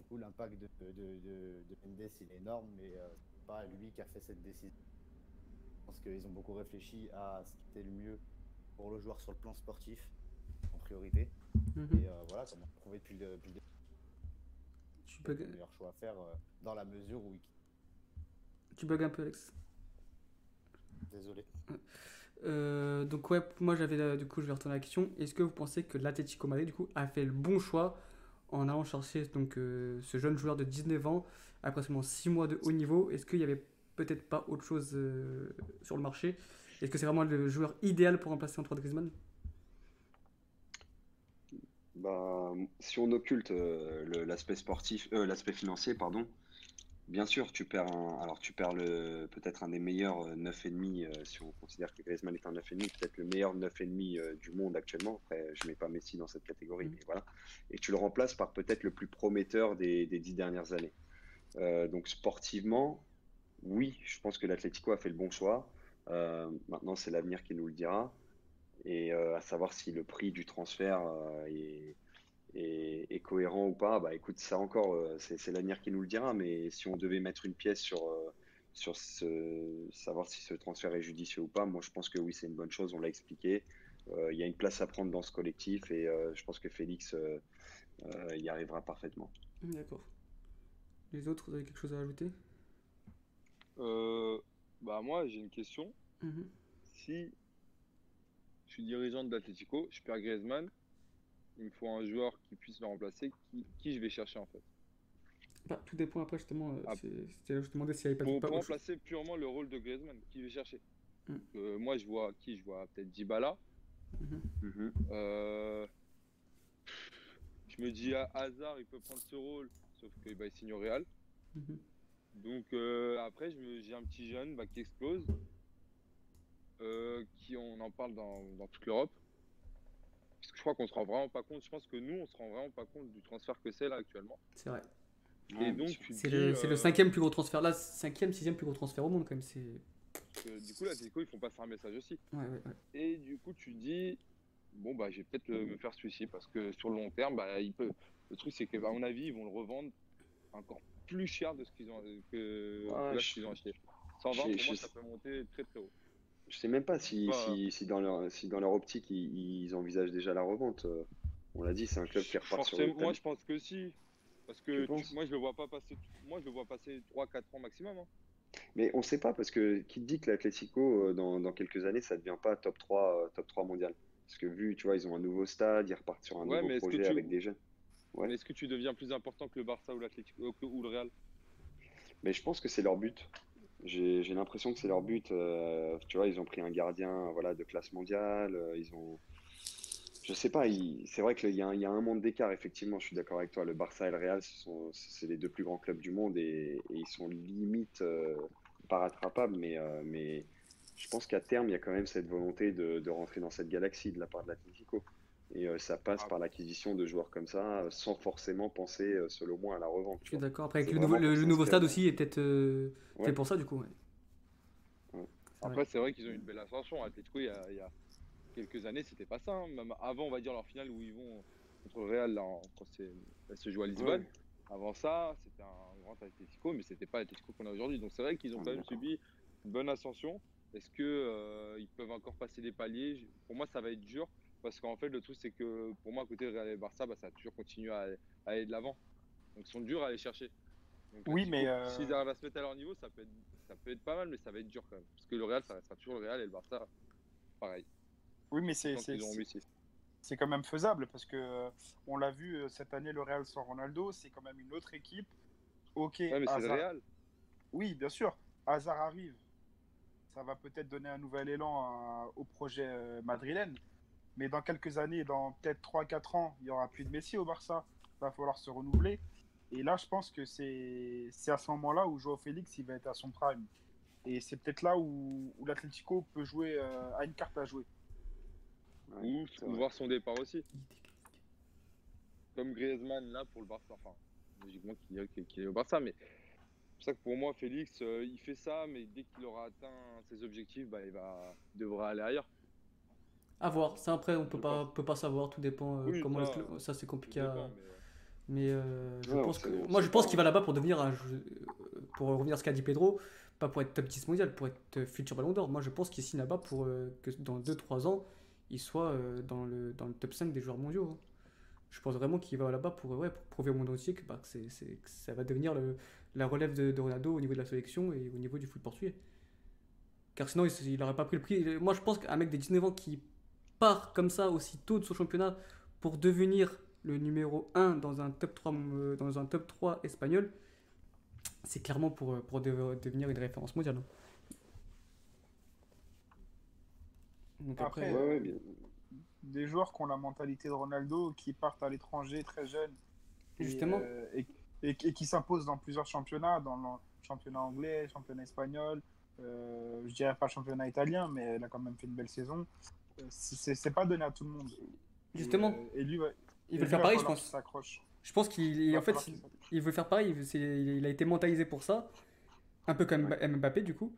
Speaker 2: du coup, l'impact de, de, Mendes il est énorme, mais c'est pas lui qui a fait cette décision. Je pense qu'ils ont beaucoup réfléchi à ce qui était le mieux pour le joueur sur le plan sportif en priorité. Mhm. Et euh, voilà, comme on a trouvé depuis le, début. le meilleur choix à faire euh, dans la mesure où
Speaker 1: Tu bugs un peu, Alex?
Speaker 2: Désolé.
Speaker 1: Euh, donc ouais, moi j'avais du coup je vais retourner à la question. Est-ce que vous pensez que l'Atletico Madrid du coup a fait le bon choix en allant chercher donc ce jeune joueur de 19 ans après seulement 6 mois de haut niveau Est-ce qu'il y avait peut-être pas autre chose sur le marché? Est-ce que c'est vraiment le joueur idéal pour remplacer Antoine Griezmann?
Speaker 4: Bah, si on occulte euh, l'aspect sportif, euh, l'aspect financier, pardon, bien sûr, tu perds un, alors tu perds le peut-être un des meilleurs 9,5 euh, si on considère que Griezmann est un 9,5, peut-être le meilleur 9,5 du monde actuellement. Après, je mets pas Messi dans cette catégorie, mm. mais voilà. Et tu le remplaces par peut-être le plus prometteur des, des dix dernières années. donc sportivement, oui, je pense que l'Atlético a fait le bon choix. Euh, maintenant, c'est l'avenir qui nous le dira. Et euh, à savoir si le prix du transfert euh, est, cohérent ou pas, bah écoute, ça encore, c'est l'avenir qui nous le dira. Mais si on devait mettre une pièce sur, sur ce, savoir si ce transfert est judicieux ou pas, moi je pense que oui, c'est une bonne chose, on l'a expliqué. Il y a une place à prendre dans ce collectif et je pense que Félix y arrivera parfaitement.
Speaker 1: D'accord. Les autres, vous avez quelque chose à ajouter?
Speaker 5: Bah moi j'ai une question. Mhm. Si je suis dirigeant de l'Atletico, je perds Griezmann, il me faut un joueur qui puisse le remplacer, qui, qui je vais chercher en fait
Speaker 1: bah, Tout dépend après justement, euh, ah. c'était là je demandais s'il n'y avait
Speaker 5: pas Pour, pour remplacer purement le rôle de Griezmann, qui je vais chercher mm. euh, Moi je vois qui? Je vois peut-être Dybala. Mhm. Mhm. Euh, je me dis à Hazard il peut prendre ce rôle, sauf qu'il bah, signe au Real. Donc euh, après, j'ai un petit jeune bah, qui explose, euh, qui on en parle dans, toute l'Europe. Que je crois qu'on se rend vraiment pas compte. Je pense que nous, on se rend vraiment pas compte du transfert que c'est là actuellement.
Speaker 1: C'est vrai. Et donc, c'est le, le, euh, cinquième plus gros transfert là, cinquième, sixième plus gros transfert au monde quand même. C'est
Speaker 5: du coup, l'Atletico, ils font passer un message aussi. Et du coup, tu dis, bon, bah, je vais peut-être me faire celui-ci parce que sur le long terme, bah, il peut. Le truc, c'est qu'à mon avis, ils vont le revendre encore plus cher de ce qu'ils ont, que, qu'ils ont acheté. 120, pour moi, ça peut monter très très haut.
Speaker 4: Je sais même pas si, si, si, dans, leur, si dans leur optique ils, envisagent déjà la revente. Euh, on l'a dit, c'est un club qui repart sur
Speaker 5: le Moi, je pense que si. Parce que moi, je le vois pas passer. Moi, je le vois passer 3-4 ans maximum. Hein.
Speaker 4: Mais on ne sait pas parce que qui te dit que l'Atlético euh, dans, dans, quelques années ça ne devient pas top 3 euh, top 3 mondial. Parce que vu, tu vois, ils ont un nouveau stade, ils repartent sur un nouveau projet avec des jeunes.
Speaker 5: Ouais. Est-ce que tu deviens plus important que le Barça ou l'Atlético ou le Real?
Speaker 4: Mais je pense que c'est leur but. J'ai l'impression que c'est leur but. Euh, tu vois, ils ont pris un gardien voilà, de classe mondiale. Euh, ils ont. Je sais pas, c'est vrai qu'il y, y, a un monde d'écart, effectivement, je suis d'accord avec toi. Le Barça et le Real, c'est les deux plus grands clubs du monde et, ils sont limite euh, pas rattrapables. Mais, mais je pense qu'à terme, il y a quand même cette volonté de, de, rentrer dans cette galaxie de la part de l'Atlético. Et ça passe ah. par l'acquisition de joueurs comme ça, sans forcément penser, selon moi, à la revente.
Speaker 1: Je suis d'accord. Après, avec le nouveau, le, nouveau stade aussi est peut-être fait pour ça, du coup.
Speaker 5: Après, c'est vrai qu'ils ont une belle ascension. Atletico, il y a, il y a quelques années, c'était pas ça. Hein. Même avant, on va dire, leur finale où ils vont contre le Real, là, quand elle se joue à Lisbonne. Avant ça, c'était un grand Atletico, mais c'était pas l'Atletico qu'on a aujourd'hui. Donc c'est vrai qu'ils ont quand même subi une bonne ascension. Est-ce qu'ils euh, ils peuvent encore passer des paliers? Pour moi, ça va être dur. Parce qu'en fait, le truc, c'est que pour moi, à côté de Real et Barça, bah, ça a toujours continué à, aller de l'avant. Donc ils sont durs à aller chercher.
Speaker 3: oui, mais. Euh...
Speaker 5: S'ils arrivent à se mettre à leur niveau, ça peut être ça peut être pas mal, mais ça va être dur quand même. Parce que le Real, ça restera toujours le Real et le Barça, pareil.
Speaker 3: Oui, mais c'est c'est quand même faisable parce que euh, on l'a vu euh, cette année, le Real sans Ronaldo, c'est quand même une autre équipe. Ok.
Speaker 5: Ouais, mais c'est le Real.
Speaker 3: Oui, bien sûr. Hazard arrive. Ça va peut-être donner un nouvel élan au projet madrilène. Mais dans quelques années, dans peut-être 3-4 ans, il y aura plus de Messi au Barça. Il va falloir se renouveler. Et là, je pense que c'est à ce moment-là où Joao Félix il va être à son prime. Et c'est peut-être là où, où l'Atlético peut jouer, euh, a une carte à jouer.
Speaker 5: Ou, voir son départ aussi. Comme Griezmann là pour le Barça. Enfin, logiquement qu'il est au Barça, mais c'est pour ça que pour moi, Félix, euh, il fait ça, mais dès qu'il aura atteint ses objectifs, bah, il va, devra aller ailleurs.
Speaker 1: À voir. Ça, après, on peut pas, peut pas savoir. Tout dépend euh, comment ça, c'est compliqué à. Mais euh, je pense que, moi, je pense qu'il va là-bas pour devenir un, pour revenir à ce qu'a dit Pedro, pas pour être top 10 mondial, pour être futur ballon d'or. Moi, je pense qu'il signe là-bas pour euh, que dans 2-3 ans, il soit euh, dans, le, dans le top 5 des joueurs mondiaux. Hein. Je pense vraiment qu'il va là-bas pour, ouais, pour prouver au monde entier que, bah, que, c'est, que ça va devenir le, la relève de, de, Ronaldo au niveau de la sélection et au niveau du foot portugais. Car sinon, il n'aurait pas pris le prix. Moi, je pense qu'un mec de 19 ans qui part comme ça aussi tôt de son championnat pour devenir le numéro 1 dans un top 3, euh, dans un top 3 espagnol, c'est clairement pour, euh, pour devenir une référence mondiale. Hein.
Speaker 3: Donc après, euh, des joueurs qui ont la mentalité de Ronaldo, qui partent à l'étranger très jeunes,
Speaker 1: justement,
Speaker 3: et, et, qui s'imposent dans plusieurs championnats, dans le championnat anglais, championnat espagnol, je dirais pas championnat italien, mais elle a quand même fait une belle saison. C'est pas donné à tout le monde.
Speaker 1: Justement.
Speaker 3: Et, lui,
Speaker 1: il veut faire pareil, je pense. Je pense qu'il en fait, il veut faire pareil. Il a été mentalisé pour ça, un peu comme Mbappé du coup.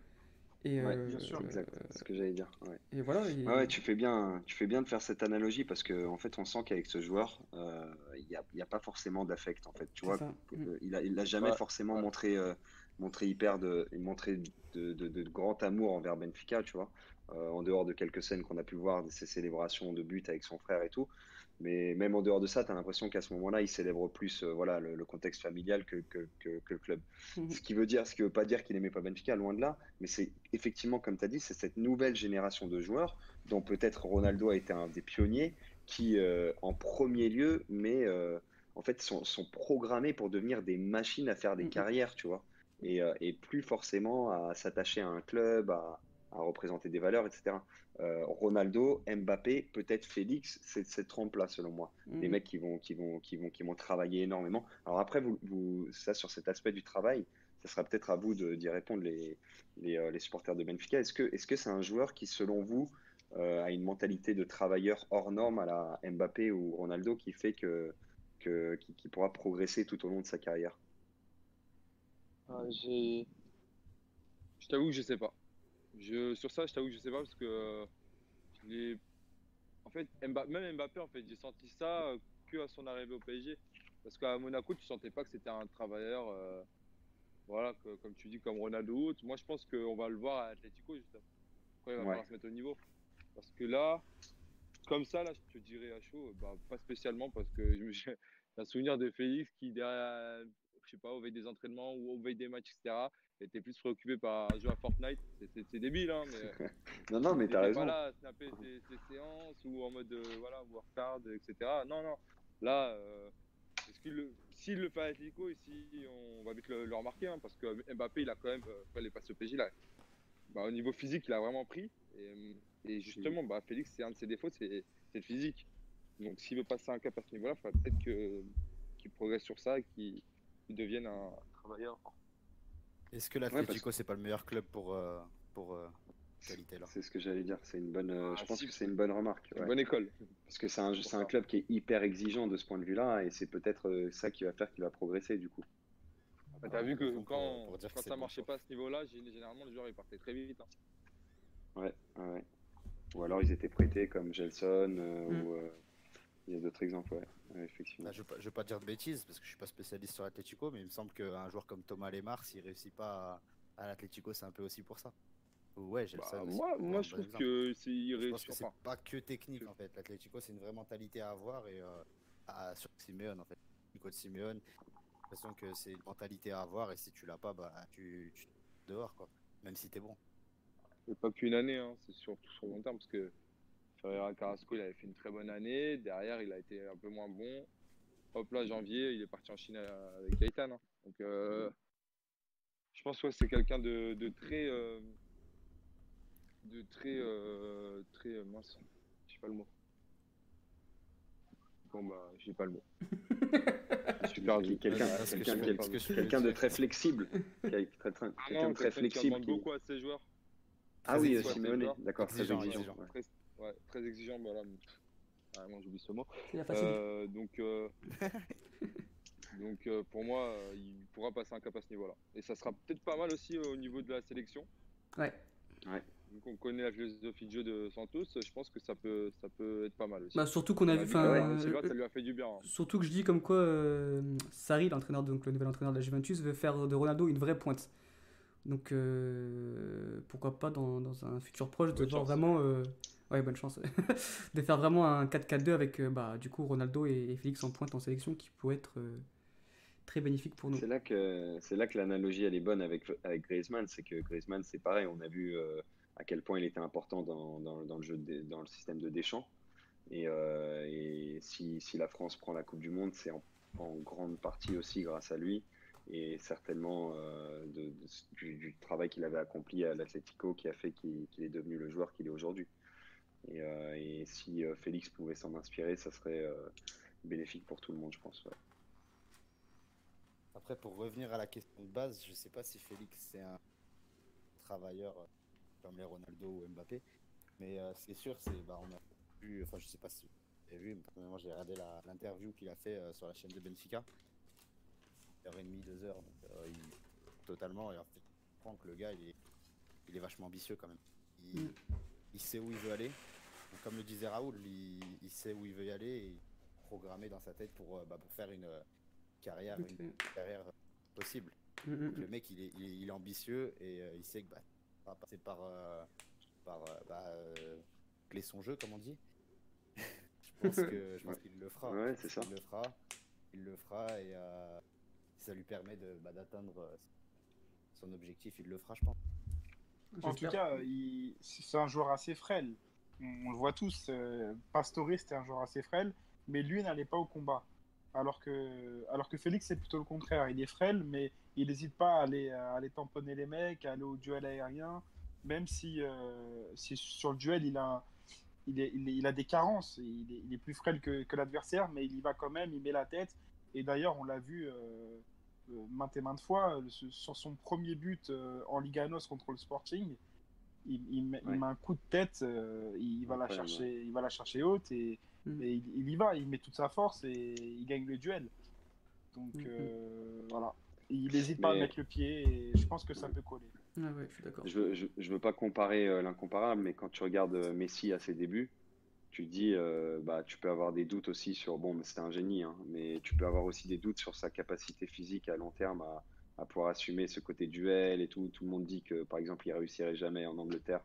Speaker 4: Et euh, bien sûr, c'est ce que j'allais dire.
Speaker 1: Et voilà.
Speaker 4: Ouais, tu fais bien, tu fais bien de faire cette analogie parce que en fait, on sent qu'avec ce joueur, euh, il n'y a, a, pas forcément d'affect. En fait, tu vois, mm. il a, il a jamais forcément montré, euh, montré hyper de, montré de, de, de, grand amour envers Benfica, tu vois. En dehors de quelques scènes qu'on a pu voir, de ses célébrations de but avec son frère et tout. Mais même en dehors de ça, tu as l'impression qu'à ce moment-là, il célèbre plus euh, voilà, le, contexte familial que, que, que, le club. Mhm. Ce qui veut dire, ce qui veut pas dire qu'il n'aimait pas Benfica, loin de là, mais c'est effectivement, comme tu as dit, c'est cette nouvelle génération de joueurs, dont peut-être Ronaldo a été un des pionniers, qui, euh, en premier lieu, mais euh, en fait, sont, sont, programmés pour devenir des machines à faire des mhm. carrières, tu vois. Et, et plus forcément à s'attacher à un club, à, à représenter des valeurs, etc. Euh, Ronaldo, Mbappé, peut-être Félix, c'est cette trempe-là selon moi. Les mhm. mecs qui vont, qui vont, qui vont, qui vont travailler énormément. Alors après, vous, vous ça sur cet aspect du travail, ça sera peut-être à vous d'y répondre les, les, euh, les, supporters de Benfica. Est-ce que, est-ce que c'est un joueur qui, selon vous, euh, a une mentalité de travailleur hors norme à la Mbappé ou Ronaldo qui fait que, que qui, pourra progresser tout au long de sa carrière?
Speaker 5: Je t'avoue que je sais pas. Je, sur ça, je t'avoue que je sais pas parce que je en fait, même Mbappé, en fait, j'ai senti ça que à son arrivée au PSG. Parce qu'à Monaco, tu sentais pas que c'était un travailleur, voilà, comme tu dis, comme Ronaldo. Moi, je pense qu'on va le voir à Atletico, justement. Quand il va falloir se mettre au niveau. Parce que là, comme ça, là, je te dirais à chaud, bah, pas spécialement, parce que <laughs> j'ai un souvenir de Félix qui, derrière, je sais pas, au veille des entraînements ou au veille des matchs, etc., était plus préoccupé par jouer à Fortnite. C'est débile, hein, mais. <laughs>
Speaker 4: non, non, mais t'as raison.
Speaker 5: Voilà, snapper ses, ses, séances ou en mode, euh, voilà, workout, etc. Non, non. Là, euh, s'il le, le fait à Atletico, ici, on va vite le, le remarquer, hein, parce que Mbappé, il a quand même, euh, quand il est passé au PSG, là, bah, au niveau physique, il a vraiment pris. Et, et justement, bah, Félix, c'est un de ses défauts, c'est le physique. Donc, s'il veut passer un cap à ce niveau-là, il faudrait peut-être qu'il progresse sur ça et qu'il devienne un travailleur.
Speaker 2: Est-ce que l'Atlético, c'est pas le meilleur club pour, euh, pour euh, qualité là?
Speaker 4: C'est ce que j'allais dire. C'est une bonne. Euh, je ah, pense que c'est une bonne remarque.
Speaker 5: Une bonne école.
Speaker 4: Parce que c'est un, c'est un club qui est hyper exigeant de ce point de vue-là, et c'est peut-être ça qui va faire qu'il va progresser du coup.
Speaker 5: Bah, T'as vu que quand, quand ça marchait pas à ce niveau-là, généralement les joueurs ils partaient très vite. Hein.
Speaker 4: Ouais, ouais. Ou alors ils étaient prêtés comme Gelson, mm. ou il y a d'autres exemples, ouais. effectivement.
Speaker 2: Bah, je ne vais, pas dire de bêtises parce que je suis pas spécialiste sur l'Atletico, mais il me semble qu'un joueur comme Thomas Lemar, s'il réussit pas à, l'Atletico, c'est un peu aussi pour ça. Ouais, j'ai
Speaker 5: bah, Moi, moi je trouve que c'est
Speaker 2: réussit. c'est pas que technique en fait. L'Atletico, c'est une vraie mentalité à avoir et euh, sur Simeone en fait. Nico de Simeone, j'ai l'impression que c'est une mentalité à avoir et si tu l'as pas, bah tu, tu dehors quoi. Même si t'es bon.
Speaker 5: Pas qu'une année, hein. c'est surtout sur long terme parce que Ferreira Carrasco, il avait fait une très bonne année. Derrière, il a été un peu moins bon. Hop là, janvier, il est parti en Chine avec Gaëtan. Hein. Donc, euh, je pense que c'est quelqu'un de, très. Euh, de très. Euh, très mince. Je sais pas le mot. Bon, bah, j'ai pas le mot. <laughs>
Speaker 4: Super Quelqu'un quelqu'un de très flexible. Quelqu'un
Speaker 5: ah de très flexible. Qui beaucoup à ses joueurs.
Speaker 4: Ah oui, Simeone, d'accord, très
Speaker 5: très exigeant, voilà. Ah, moi j'oublie ce mot. Euh, donc, euh, <laughs> donc euh, pour moi, il pourra passer un cap à ce niveau-là. Et ça sera peut-être pas mal aussi au niveau de la sélection.
Speaker 1: Ouais.
Speaker 4: ouais.
Speaker 5: Donc on connaît la philosophie de jeu de Santos, je pense que ça peut, ça peut être pas mal aussi.
Speaker 1: Bah, surtout qu'on a vu. Enfin,
Speaker 5: ça lui a fait du bien. Hein.
Speaker 1: Surtout que je dis comme quoi Sarri, l'entraîneur, donc le nouvel entraîneur de la Juventus, veut faire de Ronaldo une vraie pointe. Donc pourquoi pas dans, dans, un futur proche de voir vraiment Ouais, bonne chance. <laughs> de faire vraiment un 4-4-2 avec euh, bah, du coup Ronaldo et, Félix en pointe en sélection qui pourrait être euh, très bénéfique pour nous.
Speaker 4: C'est là que c'est là que l'analogie elle est bonne avec avec Griezmann, c'est que Griezmann c'est pareil, on a vu euh, à quel point il était important dans, dans, dans le jeu dans le système de Deschamps. Et, et si, si, la France prend la Coupe du Monde, c'est en, grande partie aussi grâce à lui et certainement de, du, travail qu'il avait accompli à l'Atlético qui a fait qu'il est devenu le joueur qu'il est aujourd'hui. Euh, et, si euh, Félix pouvait s'en inspirer, ça serait euh, bénéfique pour tout le monde, je pense.
Speaker 2: Après, pour revenir à la question de base, je ne sais pas si Félix c'est un travailleur comme les Ronaldo ou Mbappé, mais ce qui est sûr, c'est bah, on a vu, enfin je sais pas si vous avez vu, moi j'ai regardé l'interview qu'il a fait sur la chaîne de Benfica, heure et demie, deux heures, donc, totalement. Et en fait, je comprends que le gars il est, il est vachement ambitieux quand même. Il, mm il sait où il veut aller. comme le disait Raoul, il, sait où il veut y aller et programmer dans sa tête pour, euh, bah, pour faire une carrière, une carrière possible. Mm, mm, le mm. mec, il est, il est, ambitieux et euh, il sait que bah, va passer par, euh, par bah, clé son jeu, comme on dit. <laughs> je pense <laughs> que je pense qu'il le fera.
Speaker 4: Ouais, c'est ça.
Speaker 2: Il le fera. Il le fera et ça lui permet de bah, d'atteindre son objectif. Il le fera, je pense.
Speaker 3: En tout cas, c'est un joueur assez frêle. On, le voit tous. Euh, Pastore, c'était un joueur assez frêle, mais lui n'allait pas au combat. Alors que, alors que Félix, c'est plutôt le contraire. Il est frêle, mais il n'hésite pas à aller, à aller tamponner les mecs, à aller au duel aérien, même si, euh, si sur le duel, il a, il, est, il, a des carences. Il est, plus frêle que, que l'adversaire, mais il y va quand même, il met la tête. Et d'ailleurs, on l'a vu. Euh, euh, maintes et maintes fois. Euh, sur son premier but euh, en Liga NOS contre le Sporting, il, met, un coup de tête, il, va la chercher, il va la chercher haute et, mm. il, y va, il met toute sa force et il gagne le duel. Donc mm, mm. voilà, il n'hésite pas à mettre le pied et je pense que ça peut coller.
Speaker 1: Je suis d'accord.
Speaker 4: Je veux, je, veux pas comparer l'incomparable, mais quand tu regardes Messi à ses débuts, tu dis, bah, tu peux avoir des doutes aussi sur, bon, c'est un génie, hein, mais tu peux avoir aussi des doutes sur sa capacité physique à long terme à, pouvoir assumer ce côté duel et tout. Tout le monde dit que, par exemple, il réussirait jamais en Angleterre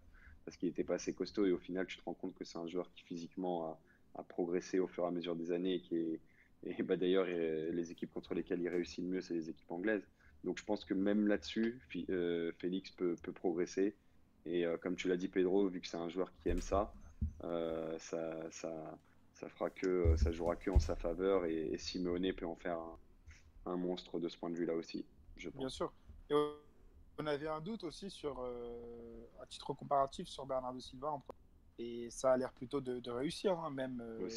Speaker 4: parce qu'il était pas assez costaud et au final, tu te rends compte que c'est un joueur qui physiquement a, progressé au fur et à mesure des années et qui bah, d'ailleurs, les équipes contre lesquelles il réussit le mieux, c'est les équipes anglaises. Donc je pense que même là-dessus, euh, Félix peut, progresser. Et euh, comme tu l'as dit, Pedro, vu que c'est un joueur qui aime ça, euh, ça, ça, ça, fera que, ça jouera que en sa faveur et, et Simeone peut en faire un, monstre de ce point de vue-là aussi, je pense.
Speaker 3: Bien sûr. Et on avait un doute aussi sur, euh, à titre comparatif, sur Bernardo Silva. Et ça a l'air plutôt de, réussir, hein, même, euh,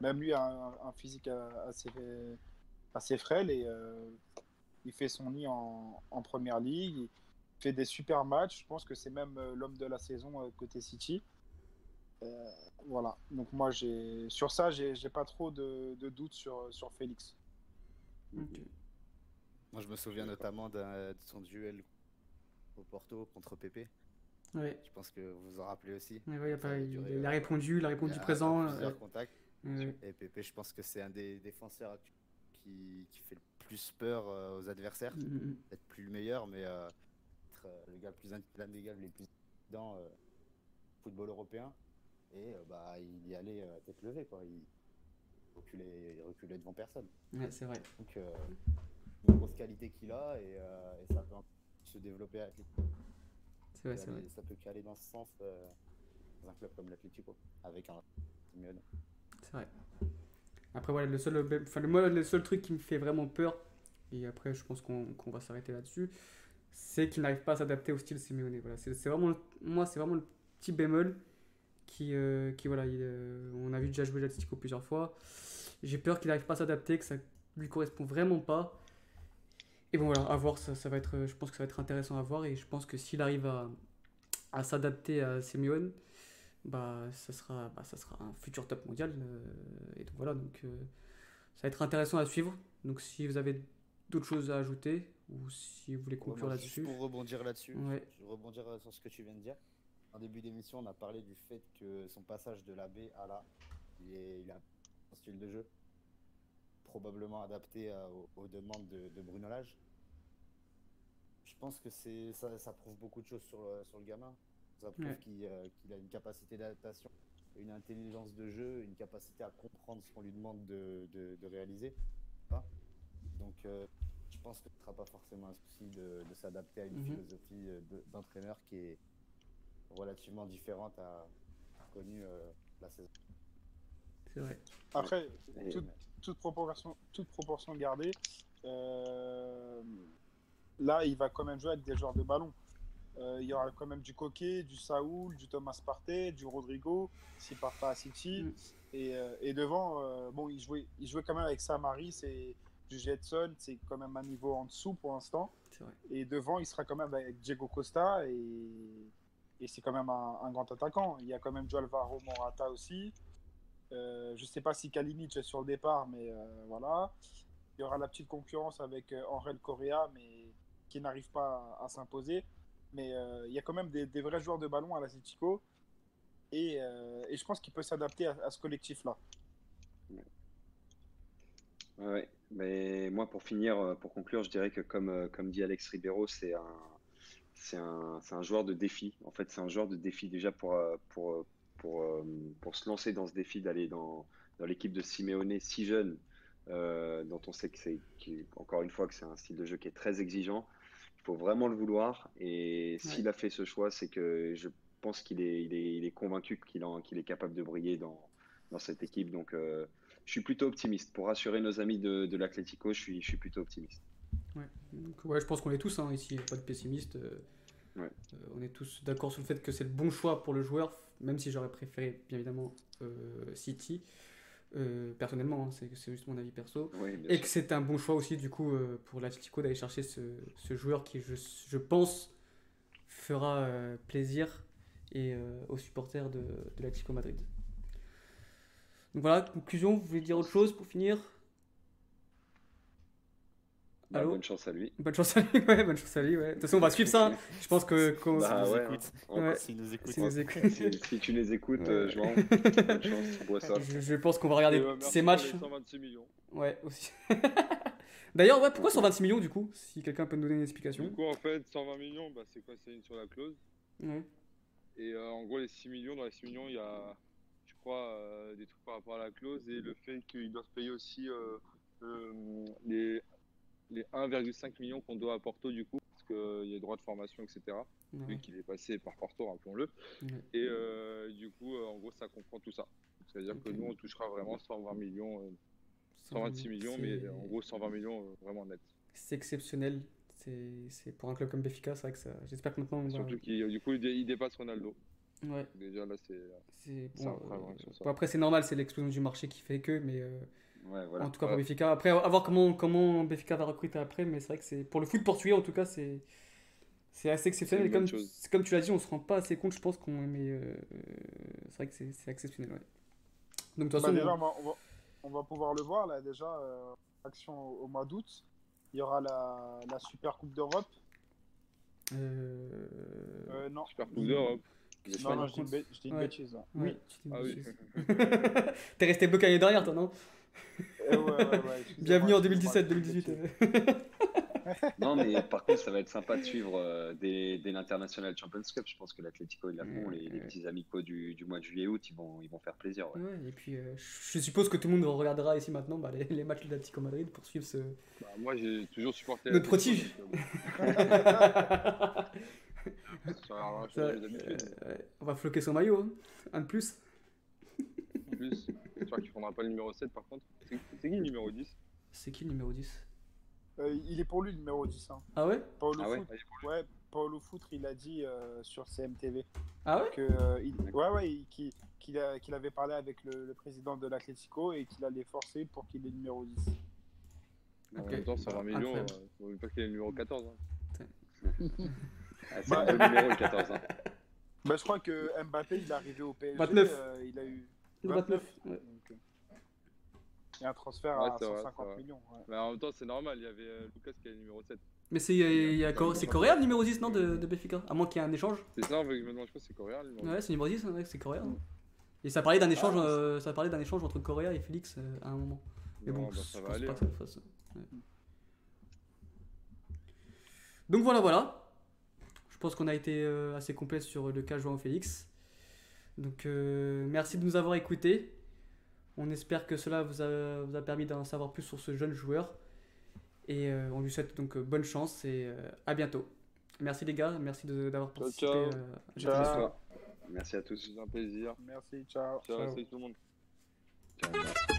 Speaker 3: même lui a un, physique assez, assez frêle et il fait son nid en, en, première ligue. Il fait des super matchs. Je pense que c'est même l'homme de la saison côté City. Euh, voilà. Donc moi, j'ai sur ça, j'ai pas trop de, de doutes sur, sur Félix.
Speaker 2: Moi, je me souviens notamment de son duel au Porto contre Pépé.
Speaker 1: Ouais.
Speaker 2: Je pense que vous vous en rappelez aussi.
Speaker 1: il, a répondu, il a répondu présent.
Speaker 2: Et Pépé, je pense que c'est un des défenseurs qui, qui, fait le plus peur euh, aux adversaires. Mm, mm, mm. Peut-être plus le meilleur, mais euh, le gars plus l'un des gars les plus dans football européen. Et euh, bah, il y allait euh, tête levée, quoi. Il reculait, il reculait devant personne.
Speaker 1: Ouais, c'est vrai.
Speaker 2: Donc, euh, une grosse qualité qu'il a et, et, ça peut se développer à
Speaker 1: C'est vrai, c'est vrai.
Speaker 2: Ça peut qu'aller dans ce sens dans un club comme l'Atlético, avec un.
Speaker 1: C'est vrai. Après, voilà, le seul, enfin, le, le seul truc qui me fait vraiment peur, et après, je pense qu'on va s'arrêter là-dessus, c'est qu'il n'arrive pas à s'adapter au style Simeone. Voilà, c'est vraiment, moi, c'est vraiment le petit bémol qui, euh, qui voilà, euh, on a vu déjà jouer l'Atletico plusieurs fois. J'ai peur qu'il n'arrive pas à s'adapter, que ça lui correspond vraiment pas. Et bon voilà, à voir, ça, ça, va être, je pense que ça va être intéressant à voir et je pense que s'il arrive à, à s'adapter à Simeone, bah ça sera, bah, ça sera un futur top mondial. Euh, et donc voilà, donc ça va être intéressant à suivre. Donc si vous avez d'autres choses à ajouter ou si vous voulez conclure là-dessus.
Speaker 2: Pour rebondir là-dessus, ouais. je rebondir sur ce que tu viens de dire. En début d'émission, on a parlé du fait que son passage de la B à la, il, a un style de jeu probablement adapté aux, demandes de, Bruno Lage. Je pense que c'est ça, ça, prouve beaucoup de choses sur, sur le gamin. Ça prouve euh, qu'il a une capacité d'adaptation, une intelligence de jeu, une capacité à comprendre ce qu'on lui demande de, de, réaliser. Donc, euh, je pense que ce ne sera pas forcément un souci de, s'adapter à une mhm. philosophie euh, d'entraîneur qui est, relativement différente à, connu euh, la saison.
Speaker 1: C'est vrai.
Speaker 3: Après, toute, proportion, toute proportion gardée, euh, là, il va quand même jouer avec des joueurs de ballon. Euh, il y aura quand même du Coquet, du Saoul, du Thomas Partey, du Rodrigo, s'il part pas à City. Mm. Et, et, devant, bon, il jouait, il jouait quand même avec Samari, c'est du Jetson, c'est quand même un niveau en dessous pour l'instant. Et devant, il sera quand même avec Diego Costa et et c'est quand même un, grand attaquant. Il y a quand même Alvaro Morata aussi. Euh, je ne sais pas si Kalinic est sur le départ, mais euh, voilà. Il y aura la petite concurrence avec euh, Correa, mais qui n'arrive pas à, s'imposer. Mais il y a quand même des, vrais joueurs de ballon à la Citico. Et, et je pense qu'il peut s'adapter à, ce collectif-là.
Speaker 4: Ouais. mais moi pour finir, pour conclure, je dirais que comme, comme dit Alex Ribeiro, c'est un, c'est un, un, joueur de défi. En fait, c'est un joueur de défi déjà pour, euh, pour, euh, pour, euh, pour se lancer dans ce défi d'aller dans, dans l'équipe de Simeone si jeune, dont on sait que c'est, encore une fois, que c'est un style de jeu qui est très exigeant. Il faut vraiment le vouloir. Et s'il a fait ce choix, c'est que je pense qu'il est, il est, il est convaincu qu'il, est capable de briller dans, dans cette équipe. Donc, je suis plutôt optimiste. Pour rassurer nos amis de, de l'Atlético, je suis, je suis plutôt optimiste.
Speaker 1: Ouais. Donc, ouais, je pense qu'on est tous hein, ici, pas de pessimistes. Euh,
Speaker 4: euh,
Speaker 1: on est tous d'accord sur le fait que c'est le bon choix pour le joueur, même si j'aurais préféré, bien évidemment, euh, City. personnellement, hein, c'est juste mon avis perso. et que c'est un bon choix aussi, du coup, pour l'Atlético d'aller chercher ce, ce, joueur qui, je, je pense, fera plaisir et, aux supporters de, de l'Atlético Madrid. Donc voilà, conclusion, vous voulez dire autre chose pour finir?
Speaker 4: Bah, bonne chance à lui.
Speaker 1: Bonne chance à lui, <laughs> ouais, bonne chance à lui, ouais. De toute façon, on va suivre ça. Hein. Je pense que.
Speaker 2: Bah, ouais, hein. <laughs> Si nous écoute.
Speaker 4: Si, tu les écoutes, euh, je <laughs> bonne chance, bois ça.
Speaker 1: Je, pense qu'on va regarder bah, ces matchs.
Speaker 5: 126 millions.
Speaker 1: Ouais, aussi. D'ailleurs, ouais, pourquoi 126 millions du coup Si quelqu'un peut nous donner une explication?
Speaker 5: Du coup, en fait, 120 millions, bah, c'est quoi C'est sur la clause?
Speaker 1: Ouais.
Speaker 5: Et euh, en gros, les 6 millions, dans les 6 millions, il y a, je crois, euh, des trucs par rapport à la clause et le fait qu'ils doivent payer aussi les les 1,5 millions qu'on doit à Porto du coup, parce qu'il y a droit de formation, etc. Vu qu'il est passé par Porto, rappelons-le. Et euh, du coup, euh, en gros, ça comprend tout ça. C'est-à-dire que nous, on touchera vraiment 120 millions, 126 euh, millions, mais en gros 120 millions vraiment net.
Speaker 1: C'est exceptionnel. C'est pour un club comme Béfica, c'est vrai que ça. J'espère que maintenant.
Speaker 5: Surtout qu'il du coup, il dépasse Ronaldo.
Speaker 1: Ouais.
Speaker 5: Déjà là, c'est.
Speaker 1: Bon, après, c'est normal, c'est l'explosion du marché qui fait que, mais en tout cas pour Béfica. Après, à voir comment, comment Béfica va recruter après, mais c'est vrai que c'est pour le foot portugais en tout cas, c'est c'est assez exceptionnel. Comme, comme tu l'as dit, on se rend pas assez compte, je pense qu'on mais euh, c'est vrai que c'est exceptionnel. Ouais.
Speaker 3: Donc de toute bah, façon, déjà, on... va, on, va, pouvoir le voir là déjà. Euh, action au, mois d'août, il y aura la, la Super Coupe d'Europe.
Speaker 1: Euh...
Speaker 3: euh non.
Speaker 5: Super Coupe d'Europe.
Speaker 3: Non, non, je dis une, bêtise. Là.
Speaker 1: Oui.
Speaker 5: Ah, oui. <laughs>
Speaker 1: T'es resté bloqué l'année dernière, toi, non? <laughs>
Speaker 3: eh
Speaker 1: Bienvenue en 2017-2018. <laughs>
Speaker 4: non, mais par contre, ça va être sympa de suivre euh, dès, l'International Champions Cup. Je pense que l'Atlético, ils l'avont. les, petits amicaux du, du mois de juillet-août, ils vont, ils vont faire plaisir.
Speaker 1: et puis, euh, je suppose que tout le monde regardera ici maintenant bah, les, matchs de l'Atlético Madrid pour suivre ce.
Speaker 5: Bah, moi, j'ai toujours supporté.
Speaker 1: Notre protige. <laughs> on va floquer son maillot, hein. un de plus.
Speaker 5: Plus. J'espère qu'il prendra pas le numéro 7 par contre. C'est qui le numéro 10
Speaker 1: C'est qui le numéro 10
Speaker 3: euh, Il est pour lui le numéro 10. Hein.
Speaker 1: Ah ouais?
Speaker 3: Paolo
Speaker 4: ah ouais,
Speaker 3: ouais, Paolo Foutre, il a dit euh, sur CMTV.
Speaker 1: Ah ouais?
Speaker 3: Que, euh, il... Ouais, ouais, qu'il qu'il avait parlé avec le, le président de l'Atlético et qu'il allait forcer pour qu'il ait le numéro 10.
Speaker 5: En même temps, 120 millions, euh, faut même pas qu'il ait le numéro 14. Hein.
Speaker 4: ah, c'est un bon numéro le 14. Hein. <laughs>
Speaker 3: Bah, je crois que Mbappé, il est arrivé au PSG.
Speaker 1: 29.
Speaker 3: Euh, il a eu
Speaker 1: 29. Ouais.
Speaker 3: Donc, il y a un transfert à 150 millions.
Speaker 5: Mais en même temps, c'est normal, il y avait euh, Lucas qui est le numéro 7.
Speaker 1: Mais c'est c'est Correa le numéro 10 non de, de À moins qu'il y ait un échange
Speaker 5: C'est ça, je me demande, je crois que c'est Correa le numéro 10.
Speaker 1: Ouais, c'est numéro 10, ouais, c'est Correa. Et ça parlait d'un échange, ah, euh, ça parlait d'un échange entre Correa et Félix euh, à un moment. Mais bon,
Speaker 5: bah, ça va aller. Pas
Speaker 1: hein. que ça ouais. Donc voilà, voilà. Je pense qu'on a été assez complet sur le cas Joao Félix. Donc merci de nous avoir écoutés. On espère que cela vous a, vous a permis d'en savoir plus sur ce jeune joueur. Et euh, on lui souhaite donc euh, bonne chance et euh, à bientôt. Merci les gars, merci d'avoir participé.
Speaker 3: Ciao. ciao.
Speaker 4: Merci à tous.
Speaker 5: C'est un plaisir.
Speaker 3: Merci, ciao.
Speaker 5: Ciao, ciao. tout le monde. Ciao.